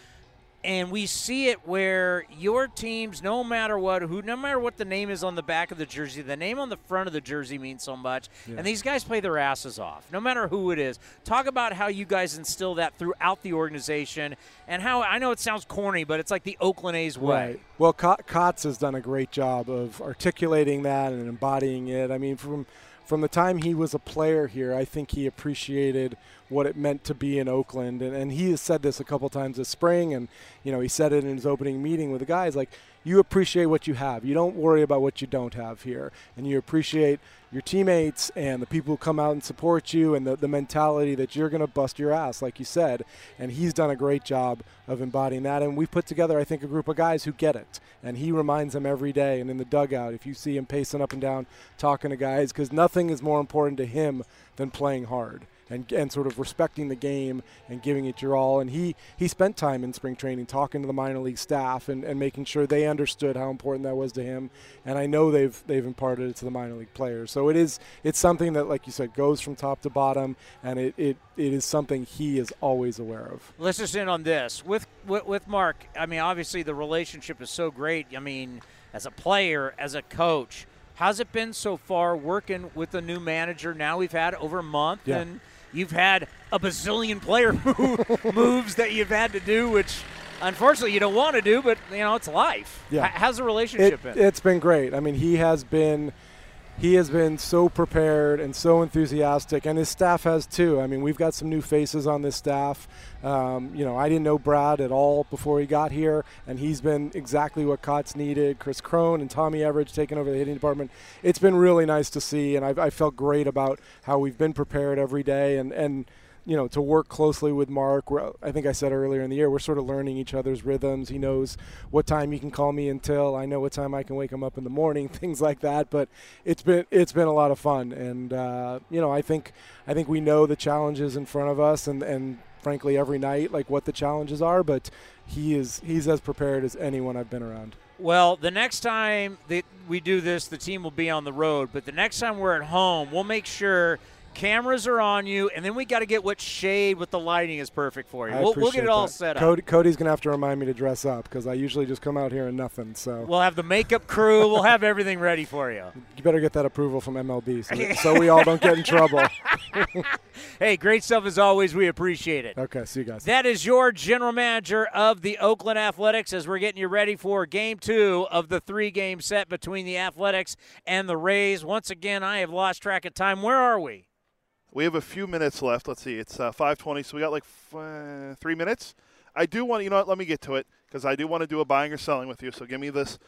And we see it where your teams, no matter what, who, no matter what the name is on the back of the jersey, the name on the front of the jersey means so much. Yeah. And these guys play their asses off, no matter who it is. Talk about how you guys instill that throughout the organization, and how I know it sounds corny, but it's like the Oakland A's way. Right. Well, Kotz has done a great job of articulating that and embodying it. I mean, from from the time he was a player here, I think he appreciated what it meant to be in Oakland, and, and he has said this a couple times this spring, and you know he said it in his opening meeting with the guys, like you appreciate what you have. You don't worry about what you don't have here, and you appreciate your teammates and the people who come out and support you, and the, the mentality that you're going to bust your ass, like you said. And he's done a great job of embodying that, and we put together, I think, a group of guys who get it, and he reminds them every day. And in the dugout, if you see him pacing up and down, talking to guys, because nothing is more important to him than playing hard and, and sort of respecting the game and giving it your all. And he, he spent time in spring training talking to the minor league staff and, and making sure they understood how important that was to him. And I know they've they've imparted it to the minor league players. So it is it's something that, like you said, goes from top to bottom, and it, it, it is something he is always aware of. Let's just in on this with, with with Mark. I mean, obviously the relationship is so great. I mean, as a player, as a coach, how's it been so far working with the new manager? Now we've had over a month, Yeah. and you've had a bazillion player moves that you've had to do, which unfortunately you don't want to do, but you know it's life. Yeah. H- how's the relationship It, been? it's been great. I mean, he has been he has been so prepared and so enthusiastic, and his staff has too. I mean, we've got some new faces on this staff. Um, you know, I didn't know Brad at all before he got here, and he's been exactly what Kotz needed. Chris Cron and Tommy Everidge taking over the hitting department. It's been really nice to see, and I've, I felt great about how we've been prepared every day, and and you know, to work closely with Mark. I think I said earlier in the year, we're sort of learning each other's rhythms. He knows what time he can call me until. I know what time I can wake him up in the morning, things like that. But it's been it's been a lot of fun, and uh, you know, I think I think we know the challenges in front of us, and and frankly, every night, like what the challenges are. But he is he's as prepared as anyone I've been around. Well, the next time that we do this, the team will be on the road. But the next time we're at home, we'll make sure cameras are on you, and then we got to get what shade with the lighting is perfect for you. We'll, we'll get it all that. set up. Cody, Cody's gonna have to remind me to dress up because I usually just come out here and nothing. So We'll have the makeup crew. We'll have everything ready for you. you better get that approval from MLB so, so we all don't get in trouble. Hey, great stuff as always. We appreciate it. Okay, see you guys. That is your general manager of the Oakland Athletics as we're getting you ready for game two of the three game set between the Athletics and the Rays. Once again, I have lost track of time. Where are we? We have a few minutes left. Let's see. It's uh, 5:20, so we got like f- uh, three minutes. I do want. You know what? Let me get to it because I do want to do a buying or selling with you. So give me this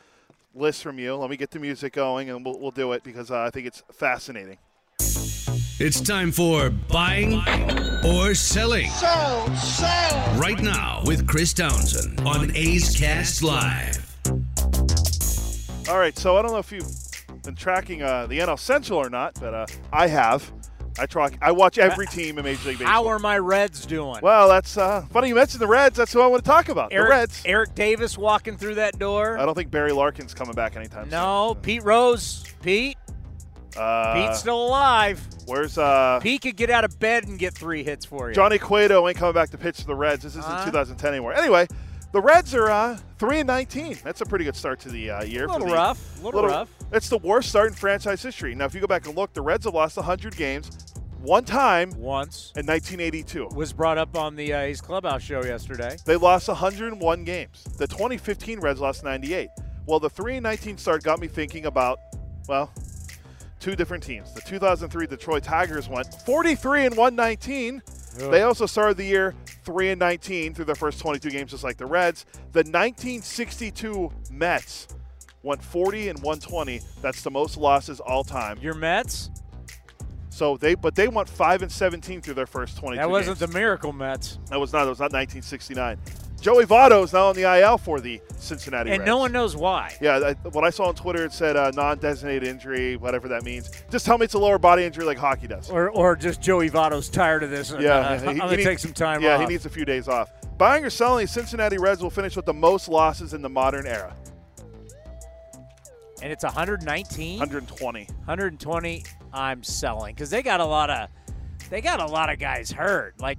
list from you. Let me get the music going, and we'll, we'll do it because uh, I think it's fascinating. It's time for buying or selling. Sell, sell. Right now with Chris Townsend on A's Cast Live. All right. So I don't know if you've been tracking uh, the NL Central or not, but uh, I have. I track. I watch every team in Major League Baseball. How are my Reds doing? Well, that's uh, funny you mentioned the Reds. That's who I want to talk about. Eric, the Reds. Eric Davis walking through that door. I don't think Barry Larkin's coming back anytime soon. No, Pete Rose. Pete. Uh, Pete's still alive. Where's uh, Pete could get out of bed and get three hits for you. Johnny Cueto ain't coming back to pitch for the Reds. This isn't Uh-huh. 2010 anymore. Anyway, the Reds are uh, three and 19. That's a pretty good start to the uh, year. A little for the, rough, a little rough. It's the worst start in franchise history. Now, if you go back and look, the Reds have lost 100 games one time once in 1982. Was brought up on the uh, A's Clubhouse show yesterday. They lost 101 games. The 2015 Reds lost 98. Well, the 3 19 start got me thinking about, well, two different teams. The 2003 Detroit Tigers went 43 and 119. Ugh. They also started the year 3 and 19 through their first 22 games, just like the Reds. The 1962 Mets went 40 and 120. That's the most losses all time. Your Mets? So they, but they went 5 and 17 through their first 20. That wasn't games. the Miracle Mets. That was not. That was not 1969. Joey Votto is now on the IL for the Cincinnati And Reds. no one knows why. Yeah, I, what I saw on Twitter, it said uh, non-designated injury, whatever that means. Just tell me it's a lower body injury like hockey does. Or, or just Joey Votto's tired of this. and, yeah, uh, he- I'm going to needs- take some time Yeah, off. he needs a few days off. Buying or selling, the Cincinnati Reds will finish with the most losses in the modern era. And it's 119. 120. 120. I'm selling because they got a lot of they got a lot of guys hurt. Like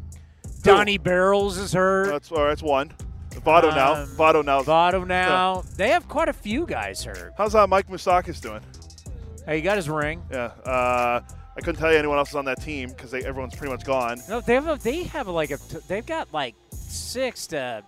Donnie Barrels is hurt. That's all right, that's one. Votto now. Um, Votto now. Votto now. They have quite a few guys hurt. How's that Mike Moustakas doing? Hey, he got his ring. Yeah. Uh, I couldn't tell you anyone else is on that team because everyone's pretty much gone. No, they have a, they have like a they've got like six to.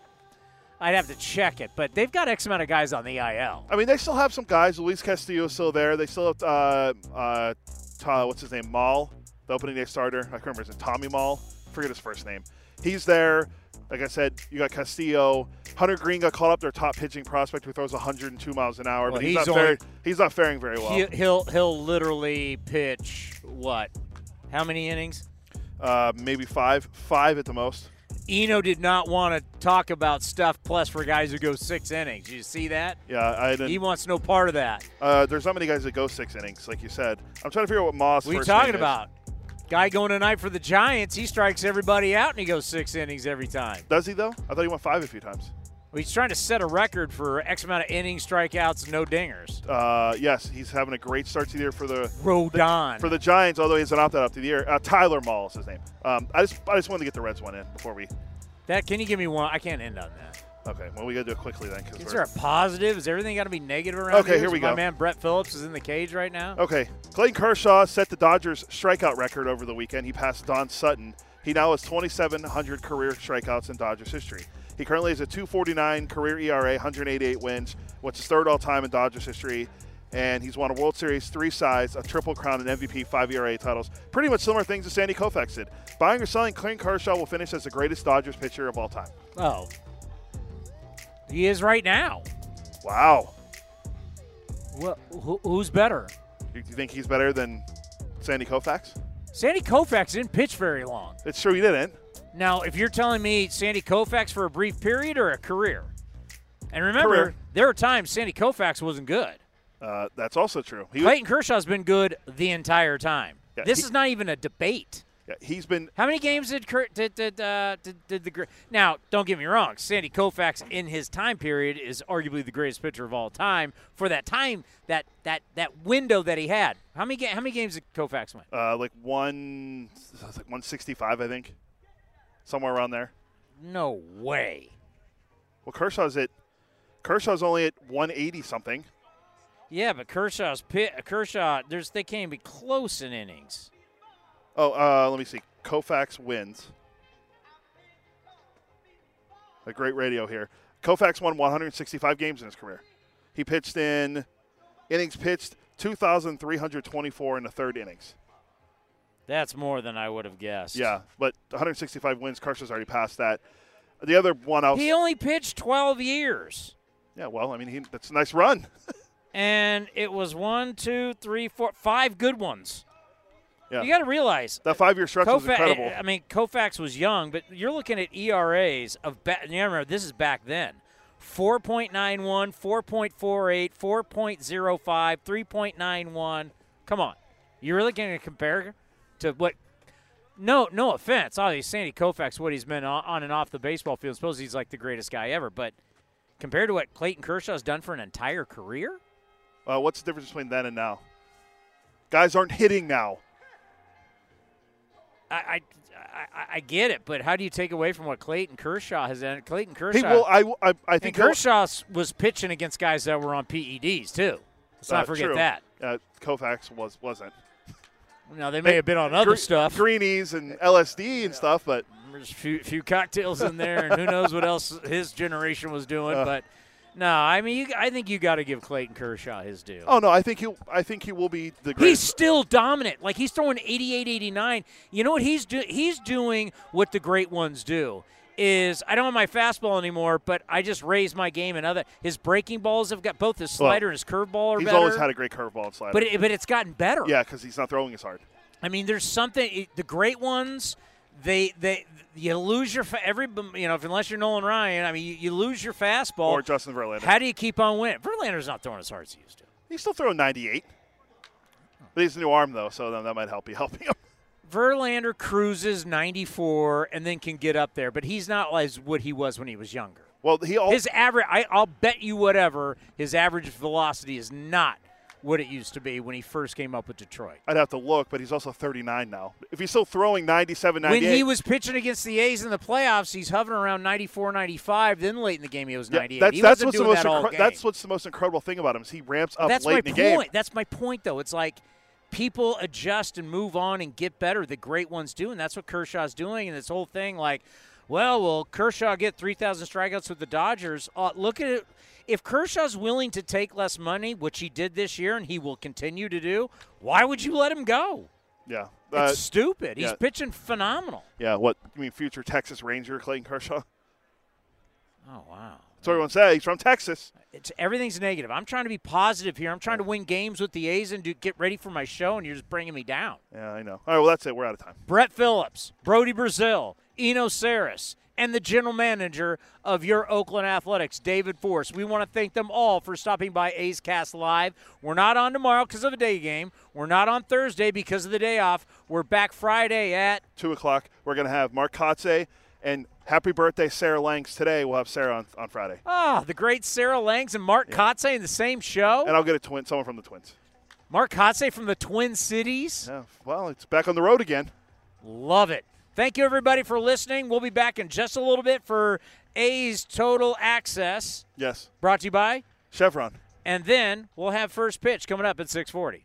I'd have to check it, but they've got X amount of guys on the IL. I mean, they still have some guys. Luis Castillo is still there. They still have uh, uh, Ta- what's his name? Maul, the opening day starter. I can't remember his name. Tommy Maul. Forget his first name. He's there. Like I said, you got Castillo. Hunter Greene got called up their top pitching prospect who throws 102 miles an hour, Well, but he's, he's not only- very, he's not faring very well. He, he'll he'll literally pitch what? How many innings? Uh, maybe five, five at the most. Eno did not want to talk about stuff plus for guys who go six innings. You see that? Yeah, I didn't. He wants no part of that. Uh, there's not many guys that go six innings, like you said. I'm trying to figure out what Moss. You talking about? Guy going tonight for the Giants, he strikes everybody out and he goes six innings every time. Does he though? I thought he went five a few times. Well, he's trying to set a record for X amount of innings, strikeouts, no dingers. Uh, yes, he's having a great start to the year for the Rodon. for the Giants. Although he's an opt-out up to the year. Uh, Tyler Mall is his name. Um, I just I just wanted to get the Reds one in before we. That can you give me one? I can't end on that. Okay, well we got to do it quickly then. Is there a positive? Is everything got to be negative around Okay, here? here So we My go. man Brett Phillips is in the cage right now. Okay, Clayton Kershaw set the Dodgers strikeout record over the weekend. He passed Don Sutton. He now has 2,700 career strikeouts in Dodgers history. He currently has a 249 career ERA, 188 wins, which is third all time in Dodgers history. And he's won a World Series, three sides, a Triple Crown, and MVP, five ERA titles. Pretty much similar things to Sandy Koufax did. Buying or selling, Clayton Kershaw will finish as the greatest Dodgers pitcher of all time. Oh, he is right now. Wow. Who, who's better? Do you think he's better than Sandy Koufax? Sandy Koufax didn't pitch very long. It's true he didn't. Now, if you're telling me Sandy Koufax for a brief period or a career, and remember, Career. there are times Sandy Koufax wasn't good. Uh, that's also true. He, Clayton Kershaw's been good the entire time. Yeah, this he- is not even a debate. yeah, he's been How many games did Kurt, did did, uh, did did the now? Don't get me wrong. Sandy Koufax in his time period is arguably the greatest pitcher of all time for that time that that that window that he had. How many how many games did Koufax win? uh, like one, like 165, I think, somewhere around there. No way. Well, Kershaw's at Kershaw's only at 180 something. Yeah, but Kershaw's pit, Kershaw. There's they can't be close in innings. Oh, uh, let me see. Koufax wins. A great radio here. Koufax won 165 games in his career. He pitched in innings pitched 2,324 in the third innings. That's more than I would have guessed. Yeah, but 165 wins. Kershaw's already passed that. The other one else. He only pitched 12 years. Yeah, well, I mean, he, that's a nice run. and it was one, two, three, four, five good ones. Yeah. You got to realize that five-year stretch was incredible. Eh, I mean, Koufax was young, but you're looking at ERAs of. Ba- you remember this is back then. 4.91, 4.48, 4.05, 3.91. Come on, you're really going to compare to what? No, no offense. Obviously, Sandy Koufax, what he's been on, and off the baseball field. Suppose he's like the greatest guy ever, but compared to what Clayton Kershaw's done for an entire career, Uh, what's the difference between then and now? Guys aren't hitting now. I, I, I, I get it, but how do you take away from what Clayton Kershaw has done? Clayton Kershaw. He will. I, I, I think Kershaw was pitching against guys that were on PEDs too. Let's Uh, not forget true. that. Uh, Koufax was wasn't. Now they may have been on other Gre- stuff. greenies and LSD and stuff, but There's a few, few cocktails in there, and who knows what else his generation was doing. Uh. but no, I mean, you, I think you got to give Clayton Kershaw his due. oh no, I think he I think he will be the great He's still dominant. Like he's throwing 88, 89. You know what he's doing? He's doing what the great ones do. Is I don't want my fastball anymore, but I just raise my game and other. His breaking balls have got both his Well, slider and his curveball are He's better. always had a great curveball and slider. but it, but it's gotten better. yeah, because he's not throwing as hard. I mean, there's something. it- The great ones, they they you lose your every you know if, unless you're Nolan Ryan. I mean, you, you lose your fastball. Or Justin Verlander. How do you keep on winning? Verlander's not throwing as hard as he used to. He's still throwing 98. But he's a new arm though, so that that might help be helping him. Verlander cruises 94 and then can get up there, but he's not as what he was when he was younger. Well, he all, His average, I, I'll bet you whatever, his average velocity is not what it used to be when he first came up with Detroit. I'd have to look, but he's also 39 now. If he's still throwing 97, 98. When he was pitching against the A's in the playoffs, he's hovering around 94, 95. Then late in the game, he was 98. that's, he that's what's the most that incre- that's what's the most incredible thing about him is he ramps up That's late in the point. game. That's my point, though. It's like people adjust and move on and get better. The great ones do, and that's what Kershaw's doing. And this whole thing, like, well, will Kershaw get 3,000 strikeouts with the Dodgers? Uh, look at it. If Kershaw's willing to take less money, which he did this year and he will continue to do, why would you let him go? Yeah, It's Uh, stupid. He's yeah. pitching phenomenal. Yeah, what you mean, future Texas Ranger Clayton Kershaw? Oh wow. That's what everyone says. He's from Texas. It's everything's negative. I'm trying to be positive here. I'm trying to win games with the A's and do, get ready for my show, and you're just bringing me down. Yeah, I know. All right, well that's it. We're out of time. Brett Phillips, Brodie Brazil, Eno Sarris, and the general manager of your Oakland Athletics, David Forst. We want to thank them all for stopping by A's Cast Live. We're not on tomorrow because of a day game. We're not on Thursday because of the day off. We're back Friday at two o'clock. We're gonna have Mark Kotsay and happy birthday Sarah Langs today. We'll have Sarah on, on Friday, ah the great Sarah Langs and Mark Kotsay in the same show. and I'll get a twin, someone from the Twins. Mark Kotsay from the Twin Cities. Yeah, well, it's back on the road again. Love it. Thank you, everybody, for listening. We'll be back in just a little bit for A's Total Access, Yes, brought to you by, Chevron. and then we'll have first pitch coming up at 640.